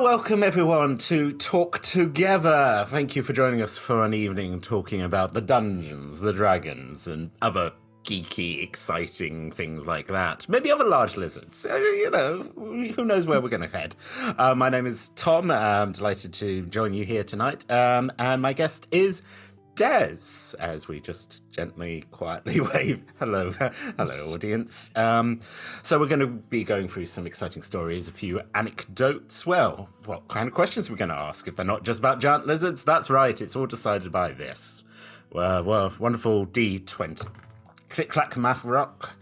Welcome everyone to Talk Together. Thank you for joining us for an evening talking about the dungeons, the dragons, and other geeky, exciting things like that. Maybe other large lizards. Uh, You know, who knows where we're going to head. Uh, my name is Tom. I'm delighted to join you here tonight. Um, and my guest is Dez, as we just gently, quietly wave. Hello, hello, audience. Um, so we're going to be going through some exciting stories, a few anecdotes. Well, what kind of questions we're going to ask? If they're not just about giant lizards, that's right. It's all decided by this. Well, well wonderful D20. Click clack math rock.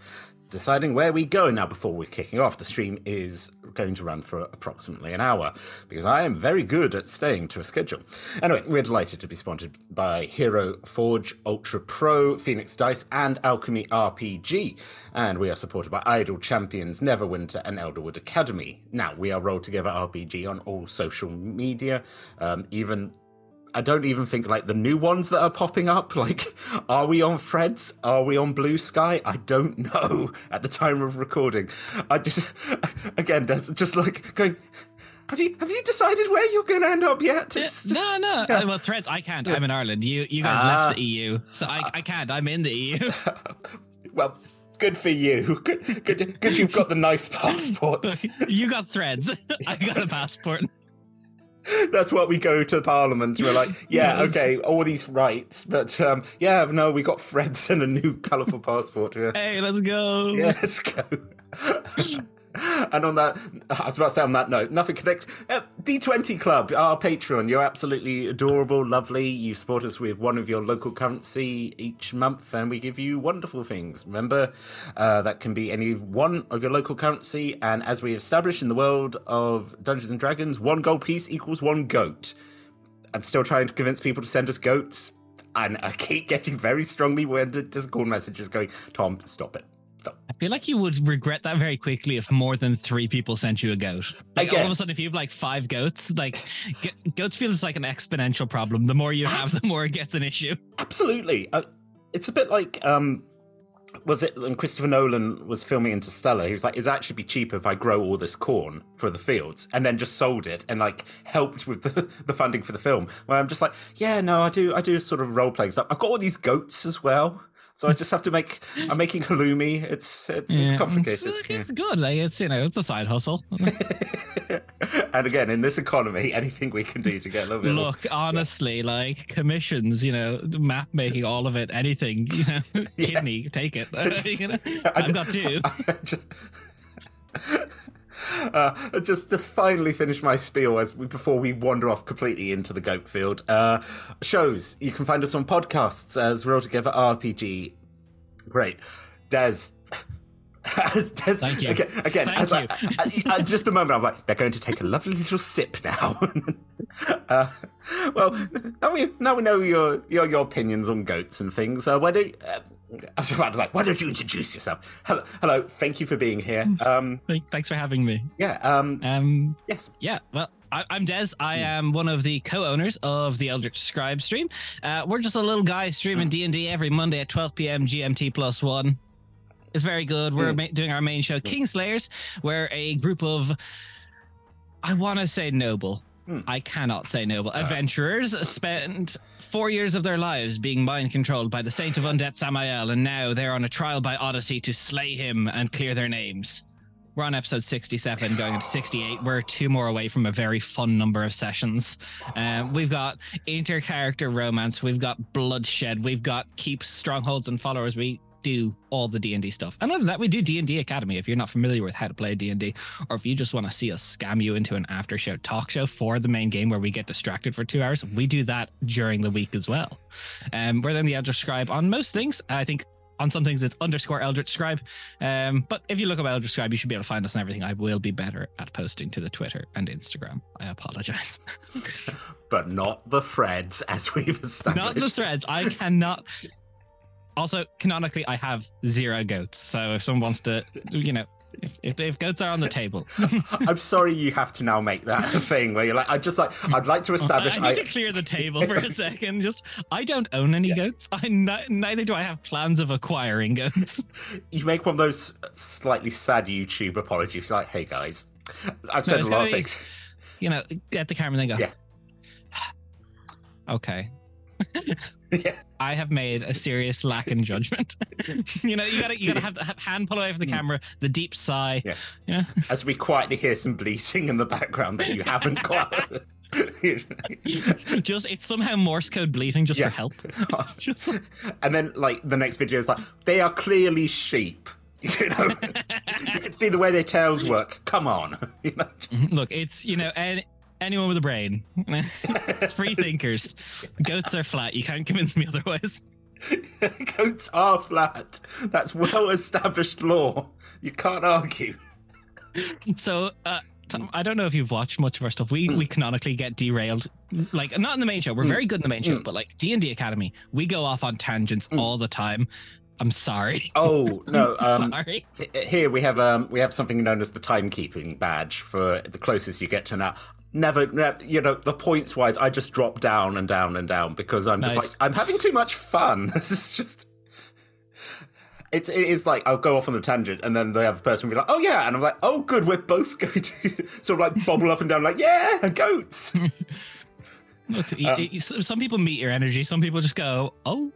Deciding where we go now before we're kicking off. The stream is going to run for approximately an hour because I am very good at staying to a schedule. Anyway, we're delighted to be sponsored by Hero Forge, Ultra Pro, Phoenix Dice, and Alchemy RPG. And we are supported by Idle Champions, Neverwinter, and Elderwood Academy. Now, we are Roll Together RPG on all social media, um, even I don't even think like the new ones that are popping up. Like, are we on Threads? Are we on Blue Sky? I don't know at the time of recording. I just, again, that's just like going. Have you have you decided where you're going to end up yet? It's just- no, no. yeah. Uh, Well, threads. I can't. I'm in Ireland. You, you guys Ah. left the EU, so I, I can't. I'm in the EU. Well, good for you. Good, good, good. You've got the nice passports. you got threads. I got a passport. That's what we go to Parliament. We're like, yeah, Yes. okay, all these rights, but um, yeah, no, we got Freds and a new colourful passport. Yeah. Hey, let's go. Yeah, let's go. and on that, I was about to say on that note, nothing connect. Uh, D20 Club, our Patreon. You're absolutely adorable, lovely. You support us with one of your local currency each month, and we give you wonderful things. Remember, uh, that can be any one of your local currency. And as we established in the world of Dungeons and Dragons, one gold piece equals one goat. I'm still trying to convince people to send us goats. And I keep getting very strongly the Discord messages going, Tom, stop it. I feel like you would regret that very quickly if more than three people sent you a goat. Like all of a sudden, if you have like five goats, like goats feels like an exponential problem. The more you have, the more it gets an issue. Absolutely. Uh, it's a bit like, um, was it when Christopher Nolan was filming Interstellar? He was like, "It's actually be cheaper if I grow all this corn for the fields and then just sold it and like helped with the, the funding for the film." Where I'm just like, "Yeah, no, I do, I do sort of role playing stuff. I've got all these goats as well, so I just have to make. I'm making halloumi. It's it's, it's complicated." It's, yeah. good. Like it's you know, it's a side hustle. and again, in this economy, anything we can do to get a little bit. Look, honestly, like commissions, you know, map making, all of it, anything, you know, kidney, take it. Just- You know, I I've d- got two. just, uh, just to finally finish my spiel as we, before we wander off completely into the goat field. Uh, shows you can find us on podcasts as Roll Together RPG. Great, Dez. As Dez Thank you. Again, again Thank as I, you. I- I- just a moment, I'm like, they're going to take a lovely little sip now. uh, well, now we now we know your your, your opinions on goats and things. Uh, why don't uh, I was about to like, why don't you introduce yourself? Hello, hello. Thank you for being here. Um, Thanks for having me. yeah. Um, Um, yes. yeah, well, I, I'm Dez. I am one of the co-owners of the Eldritch Scribe stream. Uh, we're just a little guy streaming D and D every Monday at 12 p.m. GMT plus one. It's very good. We're doing our main show, Kingslayers, where a group of, I want to say noble. Hmm. I cannot say noble. Adventurers spent four years of their lives being mind controlled by the Saint of Undead Samael, and now they're on a trial by Odyssey to slay him and clear their names. We're on episode 67, going into 68. We're two more away from a very fun number of sessions. Um, we've got inter-character romance. We've got bloodshed. We've got keep strongholds and followers. We do all the D&D stuff. And other than that, we do D&D Academy. If you're not familiar with how to play D&D, or if you just want to see us scam you into an after show talk show for the main game where we get distracted for two hours, we do that during the week as well. Um, we're then the Eldritch Scribe on most things. I think on some things it's underscore Eldritch Scribe. Um, but if you look up Eldritch Scribe, you should be able to find us and everything. I will be better at posting to the Twitter and Instagram. I apologize. But not the threads, as we've established. Not the threads. I cannot. Also, canonically, I have zero goats. So if someone wants to, you know, if, if, if goats are on the table, I'm sorry you have to now make that thing where you're like, I just like, I'd like to establish. I need to clear the table for a second. Just, I don't own any goats. I neither do I have plans of acquiring goats. you make one of those slightly sad YouTube apologies, like, hey guys, I've said it's a lot of be- things. you know, get the camera and then go. Yeah. okay. Yeah. I have made a serious lack in judgment. you know, you gotta you gotta have the hand pull away from the hmm. camera, the deep sigh. Yeah. You know? As we quietly hear some bleating in the background that you haven't got. just it's somehow Morse code bleating just Yeah. for help. just and then like the next video is like they are clearly sheep. You know, you can see the way their tails work. Come on, you know. Mm-hmm. look, it's you know, any, anyone with a brain. Free thinkers. Goats are flat. You can't convince me otherwise. Goats are flat. That's well established law. You can't argue. So uh Tom, I don't know if you've watched much of our stuff. We Hmm. we canonically get derailed, like not in the main show. We're very good in the main show, Mm. but like D and D Academy, we go off on tangents all the time. I'm sorry. Oh no! Um, sorry. here we have um, we have something known as the timekeeping badge for the closest you get to now. Never, never, you know, the points wise, I just drop down and down and down because I'm just like I'm having too much fun. This is just. It's it is like I'll go off on the tangent and then the other person will be like, "Oh yeah," and I'm like, "Oh good, we're both going to sort of like bobble up and down like, yeah, goats." Look, s- um, some people meet your energy. Some people just go, oh,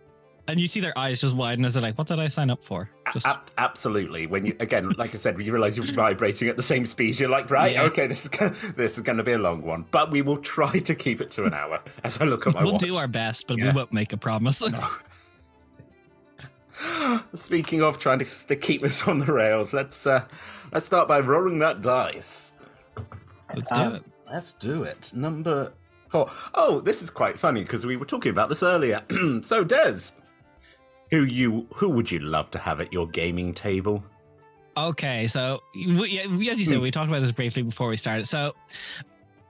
and you see their eyes just widen as they're like, what did I sign up for? Just Ab- absolutely. When you again, like I said, when you realize you're vibrating at the same speed, you're like, right, Yeah. okay, this is gonna, this is going to be a long one, but we will try to keep it to an hour. As I look at my we'll watch. do our best, but Yeah. we won't make a promise. Speaking of trying to, to keep this on the rails, let's uh, let's start by rolling that dice. Let's do Um, it. Let's do it. Number four. Oh, this is quite funny because we were talking about this earlier. so, Dez, who you who would you love to have at your gaming table? Okay, so as you said, Hmm. we talked about this briefly before we started. So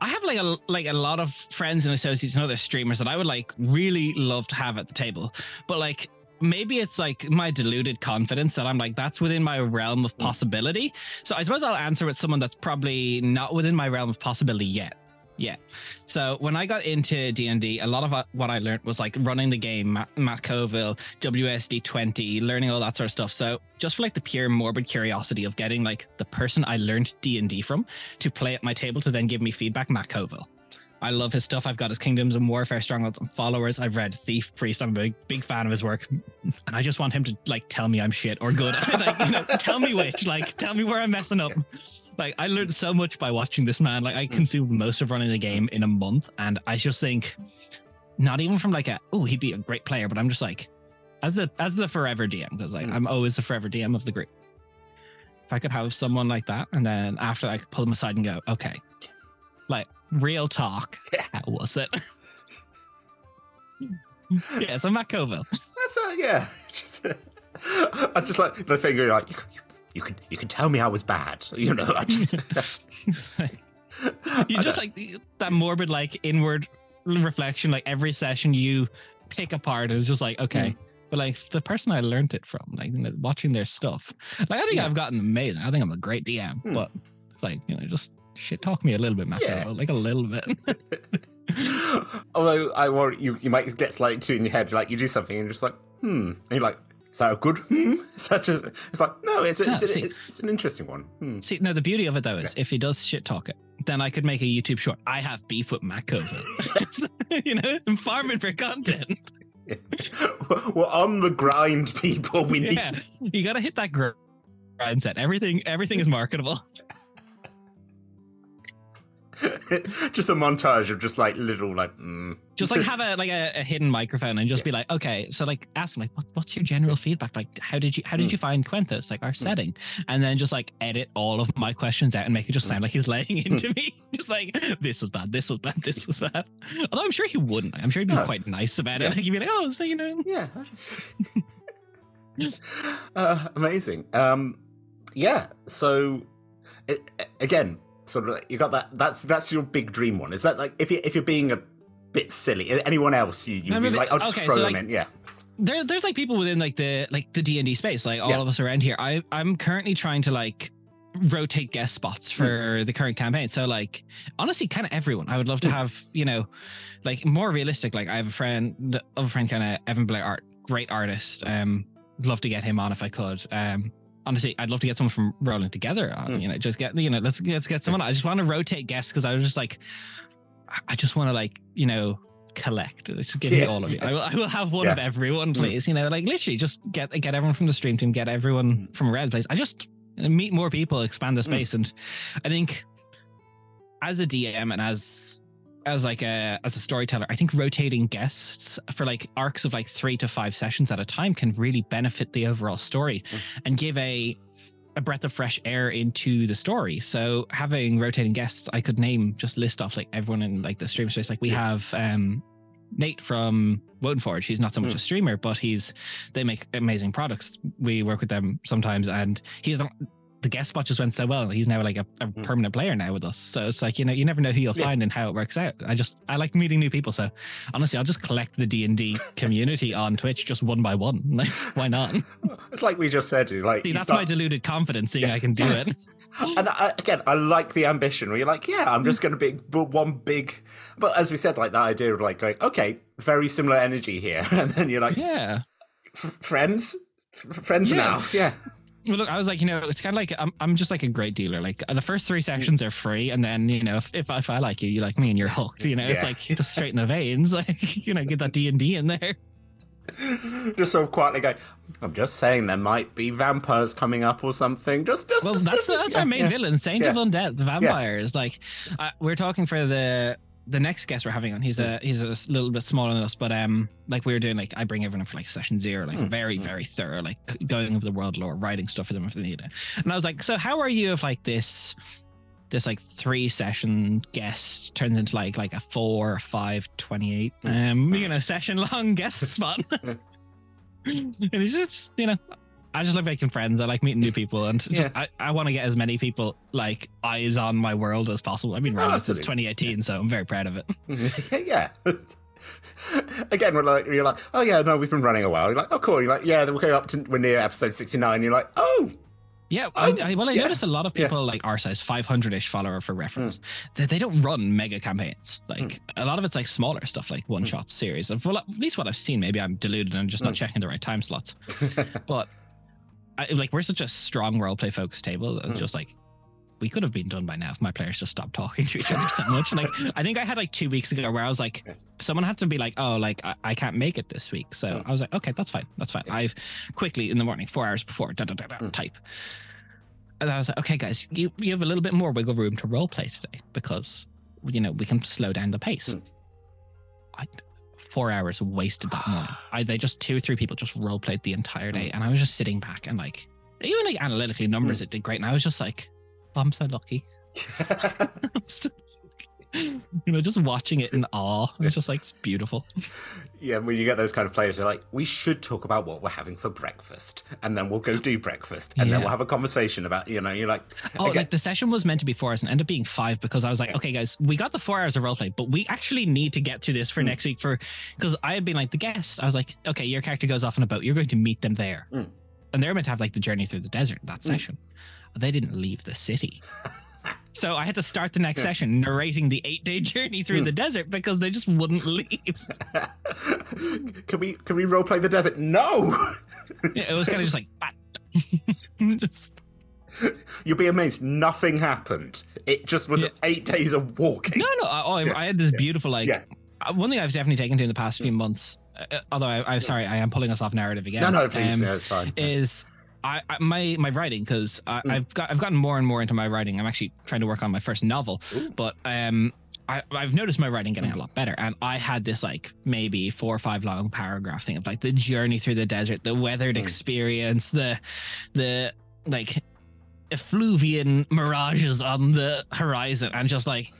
I have like a like a lot of friends and associates and other streamers that I would like really love to have at the table, but like maybe it's like my deluded confidence that I'm like that's within my realm of possibility. So I suppose I'll answer with someone that's probably not within my realm of possibility yet. Yeah. So when I got into D and D, a lot of what- I learned was like running the game, Ma- Matt Colville, WSD twenty, learning all that sort of stuff. So just for like the pure morbid curiosity of getting like the person I learned D and D from to play at my table to then give me feedback, Matt Colville. I love his stuff. I've got his Kingdoms and Warfare Strongholds and followers. I've read Thief Priest. I'm a big, big fan of his work, and I just want him to like tell me I'm shit or good. like, you know, tell me which. Like, tell me where I'm messing up. Like, I learned so much by watching this man. Like, I consumed most of running the game in a month, and I just think, not even from like a oh he'd be a great player, but I'm just like, as the as the forever DM because like Mm. I'm always the forever DM of the group. If I could have someone like that, and then after I could pull them aside and go, okay, like real talk, how was it? yeah, so Matt Colville. That's uh, yeah. Just, I just like the. You're like, you, you, you can you can tell me I was bad. You know, I just you just like that morbid, like inward reflection. Like every session you pick apart is just like okay, Mm. but like the person I learned it from, like watching their stuff. Like I think Yeah. I've gotten amazing. I think I'm a great DM, Mm. but it's like you know, just shit talk me a little bit, Matt. Yeah. Like a little bit. Although I worry you, you might get like two in your head, like you do something and you're just like, hmm. And you're like, is that a good hmm? Such as it's like, no, it's a, Yeah, it's, a, see- it's an interesting one. Hmm. See, no, the beauty of it though is if he does shit talk it, then I could make a YouTube short. I have beef with Matt you know, I'm farming for content. We're on the grind, people. We need Yeah, you gotta hit that gr- grind set. Everything, everything is marketable. just a montage of just like little like mm. Just like have a like a, a hidden microphone and just be like, okay, so like ask him like, what, what's your general feedback? Like, how did you how did you find Quenthus? Like our setting, and then just like edit all of my questions out and make it just sound like he's laying into me. Just like this was bad, this was bad, this was bad. Although I'm sure he wouldn't. I'm sure he'd be quite nice about it. Yeah. Like he'd be like, oh, so you know, yeah uh, amazing um yeah so it, again sort of like, you got that that's that's your big dream one is that like if you if you're being a bit silly anyone else you you'd be like i'll just okay, throw so, them like- in yeah there, there's like people within like the like the D and D space, like all Yeah. of us around here. I I'm currently trying to like rotate guest spots for the current campaign. So like honestly, kind of everyone. I would love to have you know, like more realistic. Like I have a friend, of a friend, kind of Evan Blair, art great artist. Um, love to get him on if I could. Um, honestly, I'd love to get someone from rolling together. Mm. You know, just get you know, let's let's get someone. I just want to rotate guests because I was just like, I- just want to like you know collect. Just give me all of you. I will. I will have one Yeah. of everyone, Mm. please. You know, like literally just get get everyone from the stream team, get everyone Mm. from Red Place. I just meet more people, expand the Mm. space, and I think as a DM and as as like a as a storyteller, I think rotating guests for like arcs of like three to five sessions at a time can really benefit the overall story Mm. and give a a breath of fresh air into the story. So having rotating guests, I could name just list off like everyone in like the stream space. Like we Yeah. have um Nate from Wodenforge. He's not so much Mm. a streamer, but he's they make amazing products. We work with them sometimes, and he's the, guest spot just went so well. He's now like a, a Mm. permanent player now with us. So it's like you know you never know who you'll Yeah. find and how it works out. I just I like meeting new people. So honestly, I'll just collect the D and D community on Twitch just one by one. Like why not? It's like we just said. Like See, that's start- my deluded confidence seeing Yeah. I can do it. and I, again, I like the ambition where you're like, yeah, I'm just going to be one big. But as we said, like that idea of like going, okay, very similar energy here, and then you're like, yeah. "F- friends, friends Yeah. now, yeah, Well, look, I was like, you know, it's kind of like I'm, I'm just like a great dealer. Like the first three sessions are free, and then you know, if, if if I like you, you like me, and you're hooked. You know, it's like just straight in the veins. Like you know, get that D and D in there. just sort of quietly go. I'm just saying there might be vampires coming up or something. Just, just Well, just- that's just- that's yeah, our main yeah. villain, Saint Yeah. of Undead, the vampires. Like uh, we're talking for the the next guest we're having on. He's a he's a little bit smaller than us, but um, like we were doing, like I bring everyone for like session zero, like Mm, very mm. very thorough, like going over the world lore, writing stuff for them if they need it. And I was like, so how are you if like this? This like three session guest turns into like like a four, five, 28, um, you know, session long guest spot. and he's just, you know, I just like making friends. I like meeting new people, and just I, I want to get as many people like eyes on my world as possible. I've been Oh, running since absolutely. 2018, so I'm very proud of it. yeah. Again, we're like, you're like, oh yeah, no, we've been running a while. You're like, oh cool. You're like, yeah, we'll go up to we're near episode 69. You're like, oh, Yeah, Oh, I, I, well, I yeah, notice a lot of yeah. people like our size, 500-ish follower for reference. Hmm. They, they don't run mega campaigns. Like a lot of it's like smaller stuff, like one shot series. Of well, at least what I've seen. Maybe I'm deluded and I'm just not Hmm. checking the right time slots. but I, like we're such a strong roleplay focused table. It's Mm. just like we could have been done by now if my players just stopped talking to each other so much. Like I think I had like two weeks ago where I was like, someone had to be like, oh, like I, I can't make it this week. So Mm. I was like, okay, that's fine, that's fine. Yeah. I've quickly in the morning, four hours before, da, da, da, da, Mm. type. And I was like, okay, guys, you, you have a little bit more wiggle room to roleplay today because you know we can slow down the pace. Mm. I four hours wasted that morning. I they just two or three people just role played the entire day, oh. and I was just sitting back and like even like analytically numbers hmm. it did great, and I was just like, oh, I'm so lucky. you know, just watching it in awe. It's just like it's beautiful. yeah, when you get those kind of players, they're like, we should talk about what we're having for breakfast, and then we'll go do breakfast, and then we'll have a conversation about, you know, you're like, Oh, like the session was meant to be four hours and ended up being five because I was like, okay, guys, we got the four hours of roleplay, but we actually need to get to this for Mm. next week for because I had been like the guest. I was like, okay, your character goes off on a boat. You're going to meet them there, Mm. and they're meant to have like the journey through the desert that Mm. session. They didn't leave the city. So I had to start the next session narrating the eight day journey through Mm. the desert because they just wouldn't leave. can we can we role play the desert? No, it was kind of just like, just, you'll be amazed. Nothing happened. It just was Yeah. eight days of walking. No, no. I, oh, I- Yeah. I had this beautiful like. Yeah. uh, One thing I've definitely taken to in the past few months, uh, although I, I'm sorry, I am pulling us off narrative again. no, no, please, um, no, it's fine. Is I, I my my writing because Mm. I've got I've gotten more and more into my writing. I'm actually trying to work on my first novel, Ooh. but um. I, I've noticed my writing getting a lot better, and I had this like maybe four or five long paragraph thing of like the journey through the desert, the weathered Mm. experience, the the like effluvian mirages on the horizon, and just like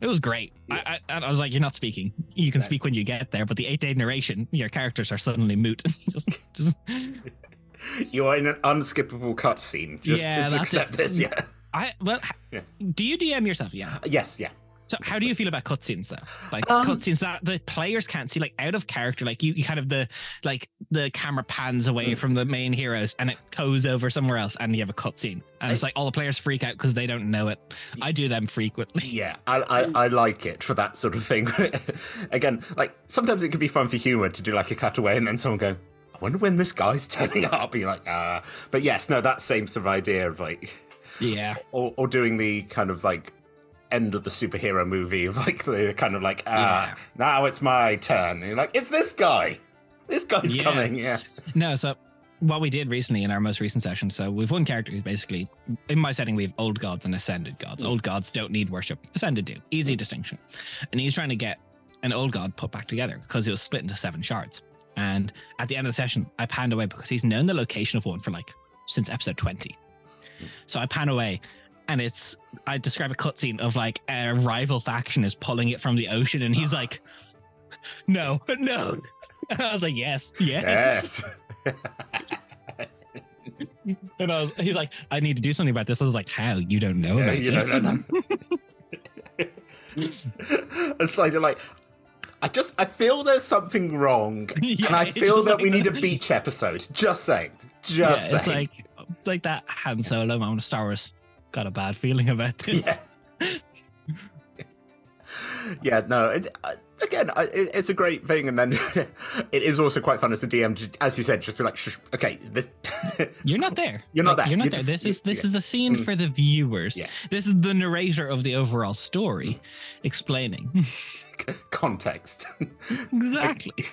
it was great. I, I, and I was like, "You're not speaking. You can Right. speak when you get there." But the eight day narration, your characters are suddenly moot. just, just You are in an unskippable cutscene. Just, Yeah, just accept it. this. Yeah. I well, Yeah. do you DM yourself? Yeah. Yes. Yeah. So how do you feel about cutscenes though? Like Um, cutscenes that the players can't see, like out of character, like you, you kind of the like the camera pans away Mm. from the main heroes and it goes over somewhere else, and you have a cutscene, and it's like all the players freak out because they don't know it. I do them frequently. Yeah, I, I, I like it for that sort of thing. Again, like sometimes it could be fun for humor to do like a cutaway and then someone go, "Oh wonder when this guy's turning up. You're like, ah. But yes, no, that same sort of idea of like, Yeah. or, or doing the kind of like end of the superhero movie of like the kind of like, ah, Yeah. now it's my turn. And you're like, it's this guy. This guy's Yeah. coming. Yeah. No, so what we did recently in our most recent session, so we've one character who's basically in my setting we have old gods and ascended gods. Old gods don't need worship. Ascended do. Easy distinction. And he's trying to get an old god put back together because it was split into seven shards. And at the end of the session, I panned away because he's known the location of one for like since episode 20. So I pan away and it's I describe a cutscene of like a rival faction is pulling it from the ocean and he's like, No, no. And I was like, Yes, yes. Yes. And I was, he's like, I need to do something about this. I was like, how? You don't know Yeah, about you this? don't know. it's like you're like I just I feel there's something wrong, Yeah, and I feel that like we need a beach episode. Just saying, yeah, just it's saying. like it's like that Han Solo moment of Star Wars. Got a bad feeling about this. yeah, no. It, uh, again, I, it, it's a great thing, and then it is also quite fun as a DM, to, as you said, just be like, Shh, okay, this. You're not there. You're not Like, there. You're not You're there. just- this is this yeah. is a scene Mm. for the viewers. Yes. This is the narrator of the overall story, explaining context, exactly.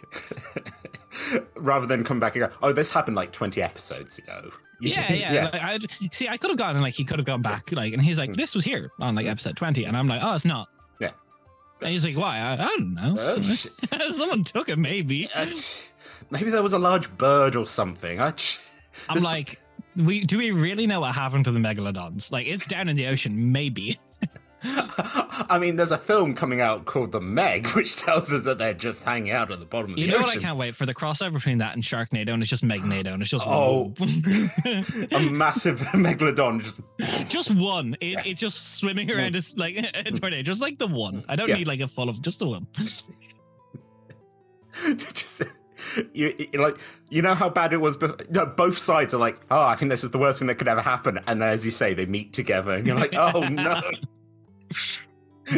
rather than come back and go, oh, this happened like twenty episodes ago. You yeah, do- yeah. Like, I see. I could have gone and like he could have gone back, like, and he's like, "This was here on like episode 20. and I'm like, "Oh, it's not." Yeah. And he's like, "Why? I, I don't know. Oh. Someone took it, maybe." Uh, maybe there was a large bird or something. I, I'm like, we do we really know what happened to the megalodons? Like, it's down in the ocean, maybe. I mean, there's a film coming out called The Meg, which tells us that they're just hanging out at the bottom of You the ocean. You know what? I can't wait for the crossover between that and Sharknado, and it's just Megnado, and it's just Oh. a massive megalodon just just one. It, Yeah. It's just swimming around us like a tornado, just like the one. I don't Yeah. need like a full of just the one. just you, like you know how bad it was bef- no, both sides are like oh i think this is the worst thing that could ever happen and then as you say they meet together and you're like oh no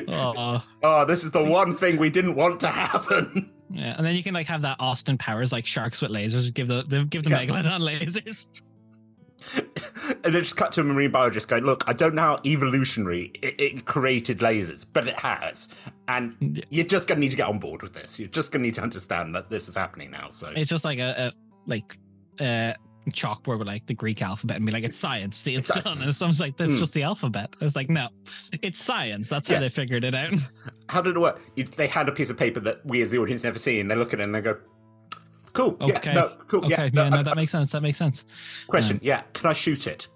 Oh, oh this is the one thing we didn't want to happen yeah. And then you can like have that Austin Powers like sharks with lasers. Give the, the give the Yeah. megalodon lasers. and then just cut to a marine biologist going look i don't know how evolutionary it, it created lasers but it has and you're just gonna need to get on board with this you're just gonna need to understand that this is happening now so It's just like a, a like uh chalkboard with like the Greek alphabet and be like, it's science. See, it's, It's done. science. And someone's like, this is Mm. just the alphabet. It's like, no, it's science. That's how they figured it out. how did it work they had a piece of paper that we as the audience never see and they look at it and they go cool Okay. yeah no cool Okay, yeah, yeah, no, no, uh, that makes sense. That makes sense. Question, yeah. Can I shoot it?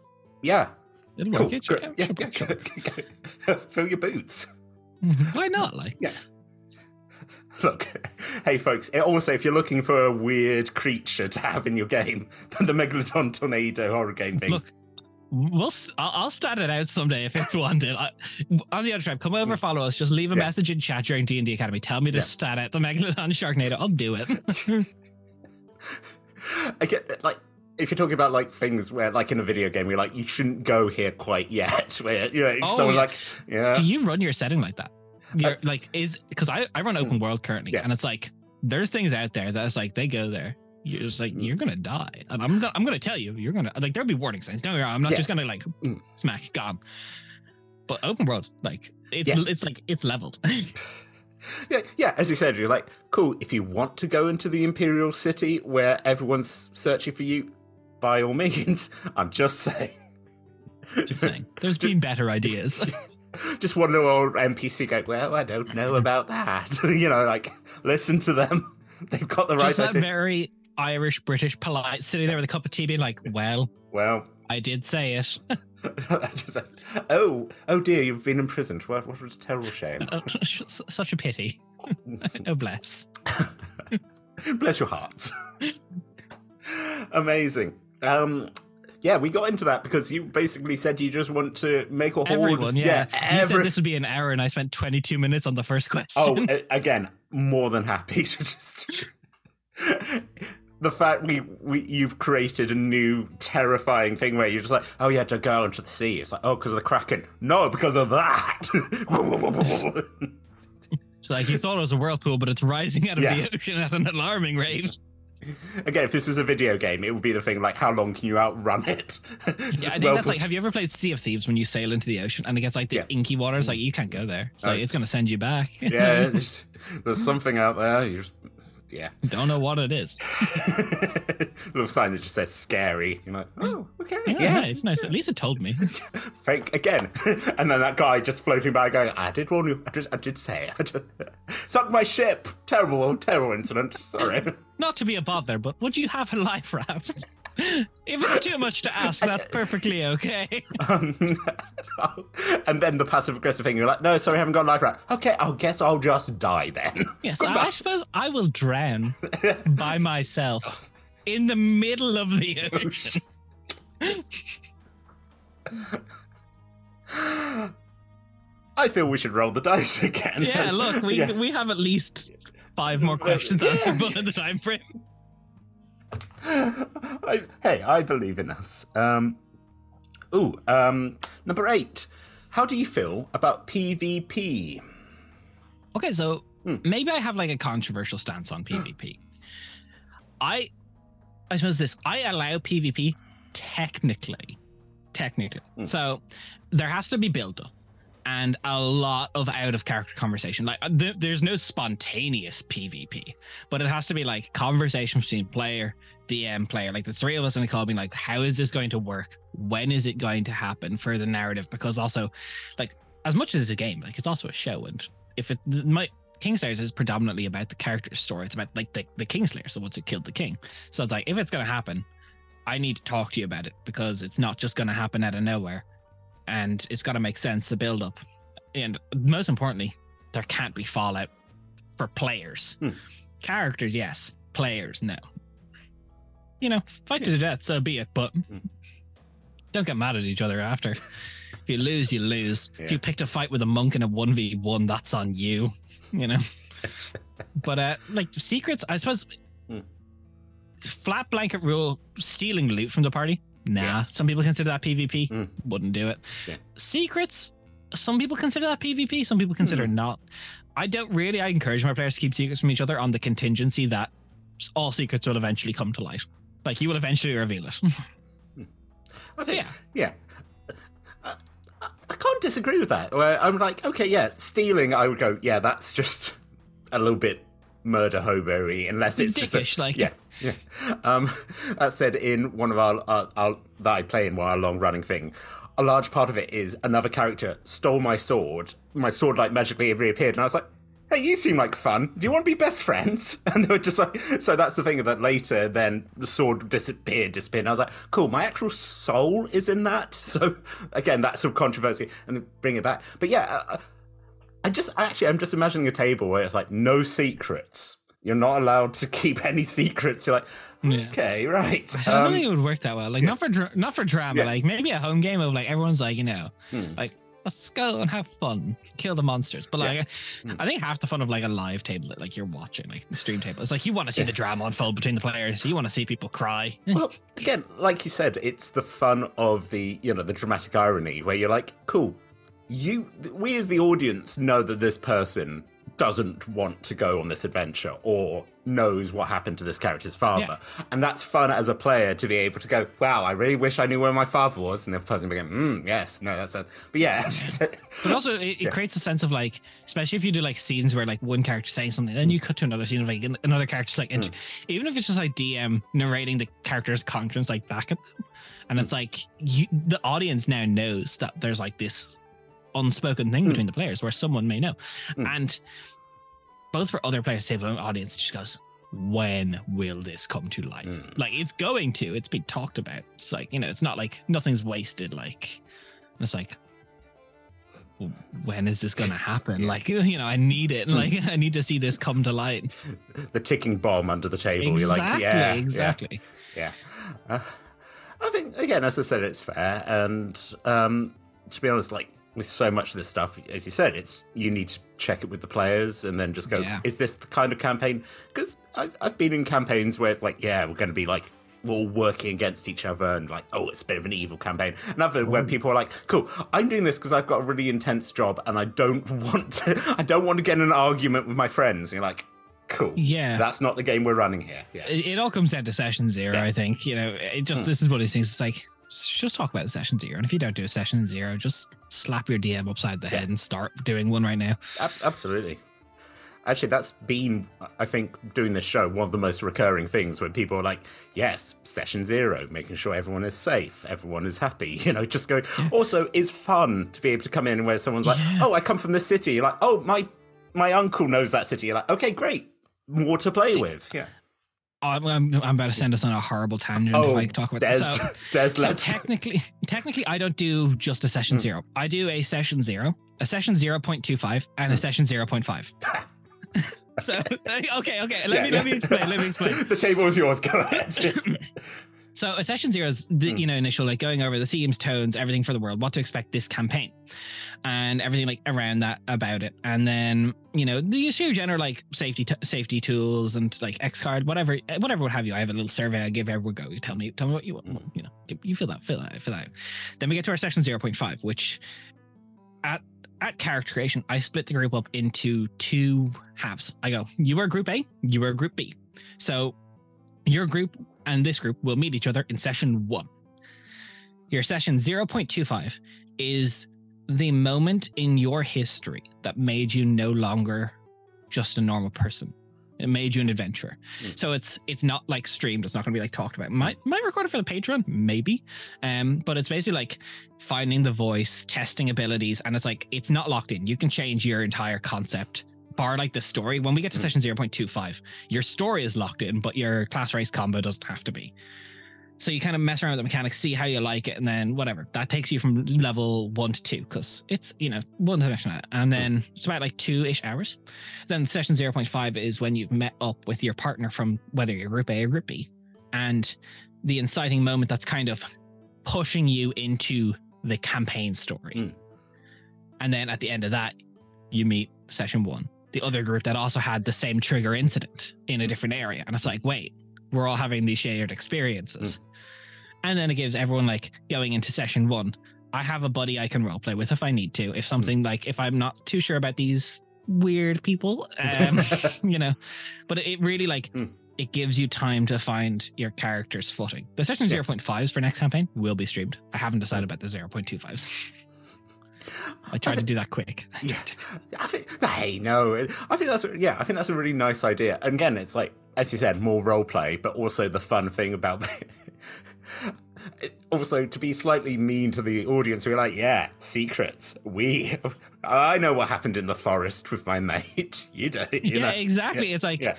Yeah. It'll Cool. work. Yeah, Good. sure, Yeah, sure, yeah, yeah. Fill your boots. Why not? Like, Yeah. Look, hey folks, also, if you're looking for a weird creature to have in your game, the Megalodon Tornado horror game thing. look, we'll. I'll, I'll start it out someday if it's wanted. I, on the other tribe, come over, mm. follow us. Just leave a Yeah. message in chat during D and D Academy. Tell me to Yeah. stat out the Megalodon Sharknado. I'll do it. I get, like, if you're talking about like things where, like in a video game, you're like, you shouldn't go here quite yet. Where you know, Oh, someone yeah. like, yeah, do you run your setting like that? You're, like, is because I I run open world currently, Yeah. and it's like there's things out there that's like they go there. You're just like Mm. you're gonna die, and I'm gonna I'm gonna tell you you're gonna like there'll be warning signs. Don't me I'm not Yeah. just gonna like Mm. smack gone. But open world, like it's Yeah. it's like it's leveled. yeah, yeah. As you said, you're like, cool. If you want to go into the Imperial City where everyone's searching for you, by all means. I'm just saying. just saying, there's been better ideas. just one little old NPC go, well, I don't know about that. you know, like, listen to them. They've got the right just that idea. very Irish British polite sitting there with a cup of tea, being like, "Well, well, I did say it. just, oh, oh dear, you've been imprisoned. What, what a terrible shame. Oh, Such a pity. oh bless." Bless your hearts. Amazing. Um, yeah, we got into that because you basically said you just want to make a horde. Everyone, yeah. you every- said this would be an hour, and I spent 22 minutes on the first Oh, question. a- again, more than happy to just. the fact we, we you've created a new terrifying thing where you're just like, oh yeah, to go into the sea. It's like, oh, because of the kraken. No, because of that. so like you thought it was a whirlpool, but it's rising out of Yeah. the ocean at an alarming rate. Again, if this was a video game, it would be the thing like, how long can you outrun it? Yeah, I think that's like. Have you ever played Sea of Thieves when you sail into the ocean and it gets like the Yeah. inky waters? Like you can't go there. It's like Uh, it's gonna send you back. yeah, there's, there's something out there. You just, yeah, Don't know what it is. little sign that just says "scary." You're like, oh, okay, Yeah, yeah. it's nice. At least it told me. Thank again, and then that guy just floating by, going, "I did warn you. I just, I did say, I just, sunk my ship. Terrible, terrible incident. Sorry." Not to be a bother, but would you have a life raft? if it's too much to ask, that's perfectly okay. Um, and then the passive aggressive thing, you're like, no, sorry, I haven't got life raft. Okay, I guess I'll just die then. Yes, I, I suppose I will drown by myself in the middle of the ocean. I feel we should roll the dice again. Yeah, look, we Yeah. we have at least five more questions answerable in the time frame. I, hey, I believe in us. Um, ooh, um, number eight. How do you feel about PvP? Okay, so Hmm. maybe I have like a controversial stance on PvP. I I suppose this I allow PvP technically. Technically. Hmm. So there has to be build up and a lot of out of character conversation. Like uh, th- there's no spontaneous PvP, but it has to be like conversation between player, DM, player, like the three of us in a call being like, how is this going to work? When is it going to happen for the narrative? Because also, like, as much as it's a game, like it's also a show, and if it my Kingslayers is predominantly about the character's story. It's about like the, the Kingslayers, the ones who killed the king. So it's like if it's gonna happen, I need to talk to you about it because it's not just gonna happen out of nowhere. And it's gotta make sense to build up. And most importantly, there can't be fallout for players. Hmm. Characters, yes. Players, no. You know, fight to the death, so be it, but Hmm. don't get mad at each other after. If you lose, you lose. If you picked a fight with a monk in a 1v1, that's on you, you know? but, uh, like, secrets, I suppose, Hmm. flat blanket rule stealing loot from the party, nah. Yeah. Some people consider that PvP, Hmm. wouldn't do it. Yeah. Secrets, some people consider that PvP, some people consider Hmm. not. I don't really, I encourage my players to keep secrets from each other on the contingency that all secrets will eventually come to light. Like, you will eventually reveal it. I think, Yeah. yeah. I, I, I can't disagree with that. Where I'm like, okay, yeah, stealing, I would go, yeah, that's just a little bit murder hobo unless it's, just a, like- yeah, yeah. Um, that said, in one of our, our, our that I play in while our long running thing, a large part of it is another character stole my sword. My sword like magically reappeared, and I was like. Hey, you seem like fun. Do you want to be best friends? And they were just like, so that's the thing that later, then the sword disappeared, disappeared. And I was like, cool, my actual soul is in that. So again, that's some controversy, and bring it back. But yeah, uh, I just actually, I'm just imagining a table where it's like no secrets. You're not allowed to keep any secrets. You're like, Yeah. okay, right. I don't Um, think it would work that well. Like not for dra- not for drama. Yeah. Like maybe a home game of like everyone's like you know, Hmm. like let's go and have fun, kill the monsters. But like, Hmm. I think half the fun of like a live table that like you're watching, like the stream table, it's like you want to see the drama unfold between the players. You want to see people cry. well, again, like you said, it's the fun of the you know the dramatic irony where you're like, cool, you we as the audience know that this person doesn't want to go on this adventure or knows what happened to this character's father. And that's fun as a player to be able to go, wow, I really wish I knew where my father was. And the person being, mm, yes, no, that's it. But yeah, But also, it, it creates a sense of like, especially if you do like scenes where like one character saying something, then you cut to another scene of like another character's like, int- even if it's just like DM narrating the character's conscience like back at them, and it's like you, the audience now knows that there's like this unspoken thing between the players where someone may know, and both for other players, table and audience, just goes. When will this come to light? Like it's going to. It's been talked about. It's like you know. It's not like nothing's wasted. Like it's like when is this going to happen? Like, you know, I need it. Like, I need to see this come to light. the ticking bomb under the table. Exactly, You're like, yeah, yeah. exactly. Yeah. Uh, I think, again, as I said, it's fair. And um, to be honest, like with so much of this stuff, as you said, it's you need to check it with the players and then just go, Yeah. is this the kind of campaign? Because I've, I've been in campaigns where it's like, yeah, we're going to be like, we're all working against each other and like, oh, it's a bit of an evil campaign. Another where mm. people are like, cool, I'm doing this because I've got a really intense job and I don't want to, I don't want to get in an argument with my friends. And you're like, cool. Yeah. That's not the game we're running here. Yeah. it, it all comes down to session zero. Yeah. I think you know. It just hmm. this is one of these things. It's like just, just talk about session zero, and if you don't do a session zero, just slap your DM upside the Yeah. head and start doing one right now. Ab- absolutely. Actually, that's been, I think, doing this show, one of the most recurring things when people are like, yes, session zero, making sure everyone is safe, everyone is happy. You know, just go. Also, is fun to be able to come in where someone's like, Yeah. oh, I come from this city. You're like, oh, my my uncle knows that city. You're like, okay, great. More to play See, with. Yeah. I'm, I'm, I'm about to send us on a horrible tangent Oh, if I talk about Dez, this. So, Dez, so technically, technically, I don't do just a session Mm. zero. I do a session zero, a session zero point two five, and a Mm. session zero point five. so okay, okay. Let Yeah, me yeah. let me explain. Let me explain. the table is yours. Go ahead. So a session zero is the Mm. you know initial like going over the themes, tones, everything for the world, what to expect this campaign, and everything like around that about it, and then you know the issue general like safety t- safety tools and like X card, whatever whatever would have you. I have a little survey I give everyone go. You tell me tell me what you want. Mm. You know you fill that fill that fill that. Then we get to our section zero point five, which at at character creation, I split the group up into two halves. I go, you are group A, you are group B. So your group and this group will meet each other in session one. Your session 0.25 is the moment in your history that made you no longer just a normal person. It made you an adventurer. Mm. So it's it's not like streamed. It's not going to be like talked about. Might might record it for the Patreon, maybe. Um, but it's basically like finding the voice, testing abilities, and it's like it's not locked in. You can change your entire concept. Bar like the story. When we get to Mm. session 0.25, your story is locked in, but your class race combo doesn't have to be. So you kind of mess around with the mechanics, see how you like it, and then whatever. That takes you from level one to two because it's you know one dimension, and then it's about like two ish hours. Then session zero point five is when you've met up with your partner from whether you're group A or group B, and the inciting moment that's kind of pushing you into the campaign story. Mm. And then at the end of that, you meet session one, the other group that also had the same trigger incident in a different area, and it's like, wait, we're all having these shared experiences. And then it gives everyone like going into session one. I have a buddy I can roleplay with if I need to. If something like if I'm not too sure about these weird people, um, you know, but it really like Mm. it gives you time to find your character's footing. The session Yeah. 0.5s for next campaign will be streamed. I haven't decided about the 0.25s. I tried to do that quick. Yeah, I think. Hey, no, I think that's yeah. I think that's a really nice idea. And again, it's like as you said, more role play, but also the fun thing about. It. Also, to be slightly mean to the audience, we're like, yeah, secrets. We, I know what happened in the forest with my mate. You don't. You yeah, know? exactly. It's like Yeah.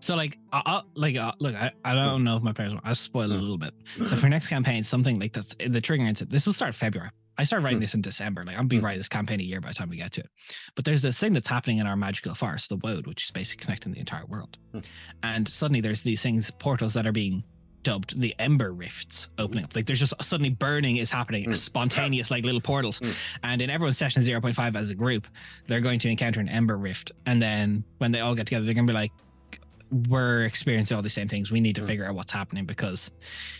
so like I, I, like uh, look, I, I don't know if my parents. I'll spoil it a Mm. little bit. So for next campaign, something like that's the trigger incident. This will start February. I started writing Mm. this in December. Like I'm being Mm. writing this campaign a year by the time we get to it. But there's this thing that's happening in our magical forest, the Woad, which is basically connecting the entire world. Mm. And suddenly there's these things, portals that are being dubbed the Ember Rifts opening up. Like there's just suddenly burning is happening, Mm. spontaneous like little portals. Mm. And in everyone's session 0.5 as a group, they're going to encounter an Ember Rift. And then when they all get together, they're going to be like, we're experiencing all the same things. We need to Mm. figure out what's happening because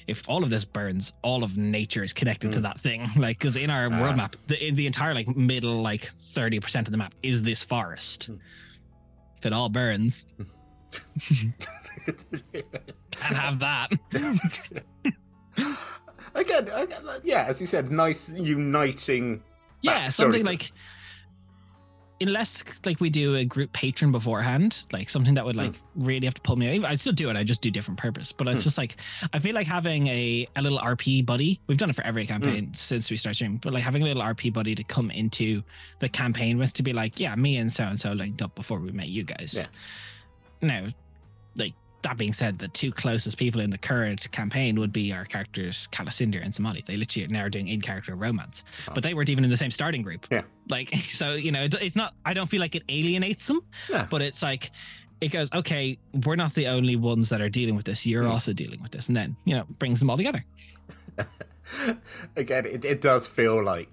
if all of this burns, all of nature is connected to Mm. that thing. Like, because in our world Ah. map, the, in the entire like middle like thirty percent of the map is this forest. Mm. If it all burns, can't have that. again, again, yeah, as you said, nice uniting. yeah, something like unless like we do a group patron beforehand, like something that would Hmm. like really have to pull me. I'd still do it. I just do different purpose. But it's Hmm. just like I feel like having a a little RP buddy. We've done it for every Hmm. campaign since we started streaming. But like having a little RP buddy to come into the campaign with to be like, yeah, me and so and so linked up before we met you guys. Yeah. Now, like that being said, the two closest people in the current campaign would be our characters Calicinder and Somali. They literally are now doing in character romance, Oh. but they weren't even in the same starting group. Yeah. Like, so, you know, it's not, I don't feel like it alienates them, No. but it's like, it goes, okay, we're not the only ones that are dealing with this. You're Mm. also dealing with this. And then, you know, brings them all together. Again, it, it does feel like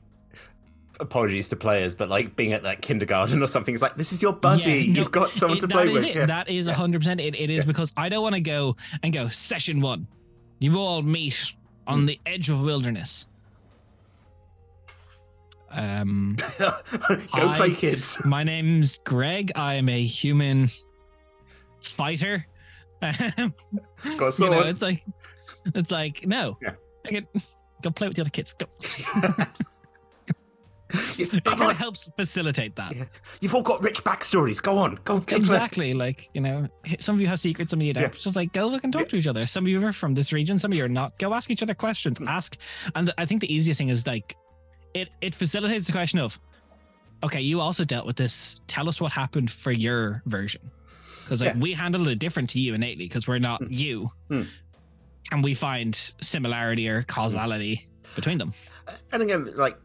apologies to players, but like being at that kindergarten or something, it's like this is your buddy. Yeah, no, You've got someone it, to play with. Yeah. That is hundred percent. It, it is Yeah. because I don't want to go and go, session one, you all meet on Mm. the edge of wilderness. Um, Go Hi. play kids. my name's Greg. I am a human fighter. You know, it's like it's like no. Yeah. I can go play with the other kids. Go. Yeah, It Come on. of helps facilitate that. Yeah. You've all got rich backstories. Go on. Go, go play. Exactly. Like, you know, some of you have secrets, some of you don't. Yeah. It's Just like go look and talk to each other. Some of you are from this region, some of you are not. Go ask each other questions. Hmm. Ask. And I think the easiest thing is like it it facilitates the question of okay, you also dealt with this. Tell us what happened for your version. Because like Yeah. we handled it different to you innately because we're not Hmm. you. Hmm. Can we find similarity or causality between them? And again, like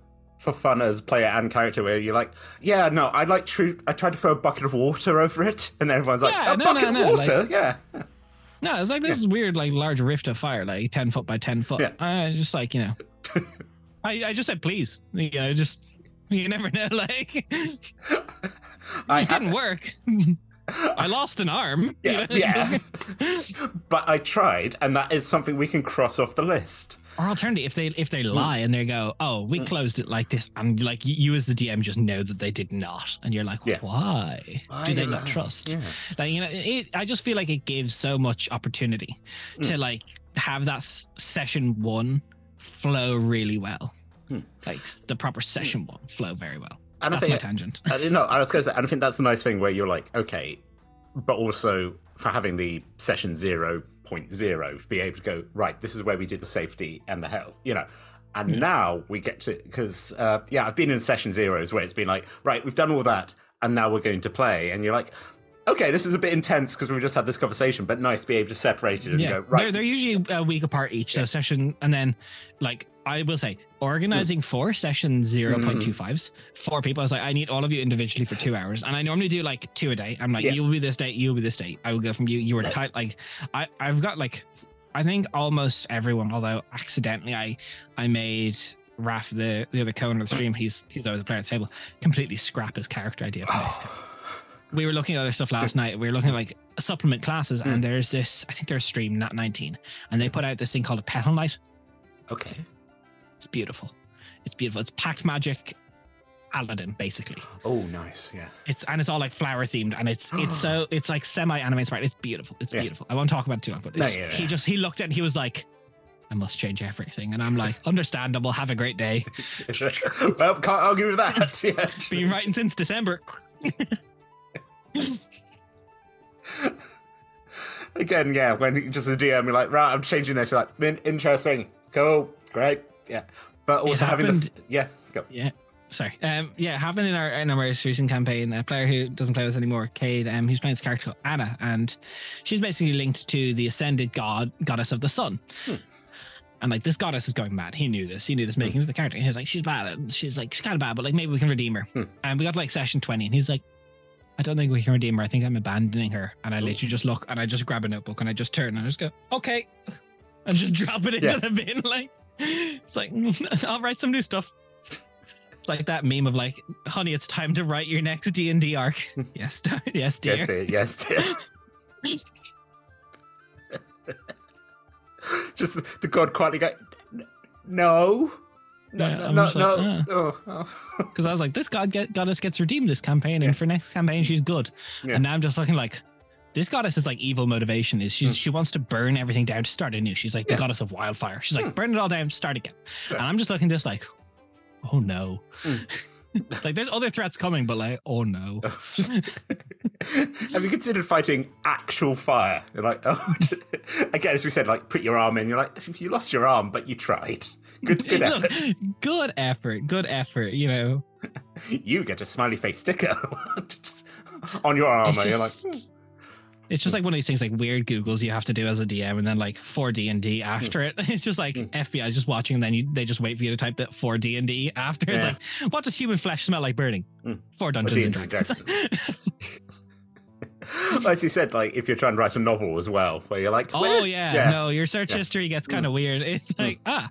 for fun as player and character, where you're like, yeah, no, I like true. I tried to throw a bucket of water over it, and everyone's like, Yeah, a no, bucket no, of no, water, yeah. No, it's like this weird, like large rift of fire, like ten foot by ten foot. Yeah. Uh, just like you know, I, I just said please. You know, just you never know. Like I it had- didn't work. I lost an arm. you Yeah, know, yeah. but I tried, and that is something we can cross off the list. Or alternatively, if they if they lie and they go, oh, we closed it like this, and like you, you as the DM just know that they did not, and you're like, Yeah. why? Why Do they lie? not trust? Yeah. Like you know, it, I just feel like it gives so much opportunity Hmm. to like have that s- session one flow really well. Hmm. Like s- the proper session one flow very well. And I That's my think, tangent. I, no, I was going to say, and I think that's the nice thing where you're like, okay, but also for having the session 0.0, be able to go, right, this is where we did the safety and the health, you know. And now we get to, because, uh, yeah, I've been in session zeros where it's been like, right, we've done all that, and now we're going to play. And you're like, okay, this is a bit intense because we just had this conversation, but nice to be able to separate it and Yeah, go, they're, right, they're usually a week apart each. So session, and then like I will say, organizing hmm. four session 0.25s, hmm. four people. I was like, I need all of you individually for two hours, and I normally do like two a day. I'm like, Yeah. you will be this date, you will be this date. I will go from you. You were tight. Like I, I've got like, I think almost everyone. Although accidentally, I, I made. Raf, the the other co-owner of the stream, he's he's always a player at the table. Completely scrap his character idea. for next time. we were looking at other stuff last night. We were looking at like supplement classes, and mm. there's this. I think there's a stream not 19, and they put out this thing called a petal night. okay. It's beautiful. It's beautiful. It's pact magic, Aladdin basically. Oh, nice, yeah. It's and it's all like flower themed, and it's it's so it's like semi anime inspired. It's beautiful. It's Yeah. beautiful. I won't talk about it too long, but No, it's- yeah, he just he looked at it and he was like. I must change everything, and I'm like, understandable. Have a great day. well, can't argue with that. Yeah. Been writing since December. Again, yeah, when you just a DM, you're like, right, I'm changing this. You're like, interesting, cool, great, yeah. But also having the, yeah, go. Yeah. Sorry. Um, yeah, having in our in our most recent campaign a player who doesn't play with us anymore, Cade, um, who's playing this character called Anna, and she's basically linked to the ascended god goddess of the sun. Hmm. And like this goddess is going mad. He knew this. He knew this making of the character. And he was like, she's bad. She's like, she's kind of bad, but like maybe we can redeem her. Hmm. And we got to, like session 20, and he's like, I don't think we can redeem her. I think I'm abandoning her. And I oh. literally just look and I just grab a notebook and I just turn and I just go, okay. And just drop it into Yeah. the bin. Like it's like I'll write some new stuff. Like that meme of like, honey, it's time to write your next D and D arc. yes, dar- yes, dear. Yes, dear, yes, dear. just the god quietly go, no, no, Yeah, no, I'm no, just like, no. "Ah." oh, oh. Because I was like, this god get, goddess gets redeemed this campaign, and for next campaign she's good. Yeah. And now I'm just looking like. This goddess is like evil motivation. Is she's she wants to burn everything down to start anew. She's like the goddess of wildfire. She's like Hmm. burn it all down, start again. Sure. And I'm just looking this like, oh no. Hmm. like there's other threats coming, but like, oh no. Have you considered fighting actual fire? You're like, oh, again, as we said, like put your arm in. You're like, you lost your arm, but you tried. Good, good Look, effort. good effort. Good effort. You know, You get a smiley face sticker on your armor. It's You're like, just- it's just like one of these things like weird Googles you have to do as a DM, and then like for D and D after it. It's just like FBI is just watching, and then you, they just wait for you to type that for D and D after. It's Yeah. like, what does human flesh smell like burning? Mm. For Dungeons and Dragons. as you said, like if you're trying to write a novel as well, where you're like, oh where- yeah, no, your search Yeah. history gets kind of weird. It's like ah.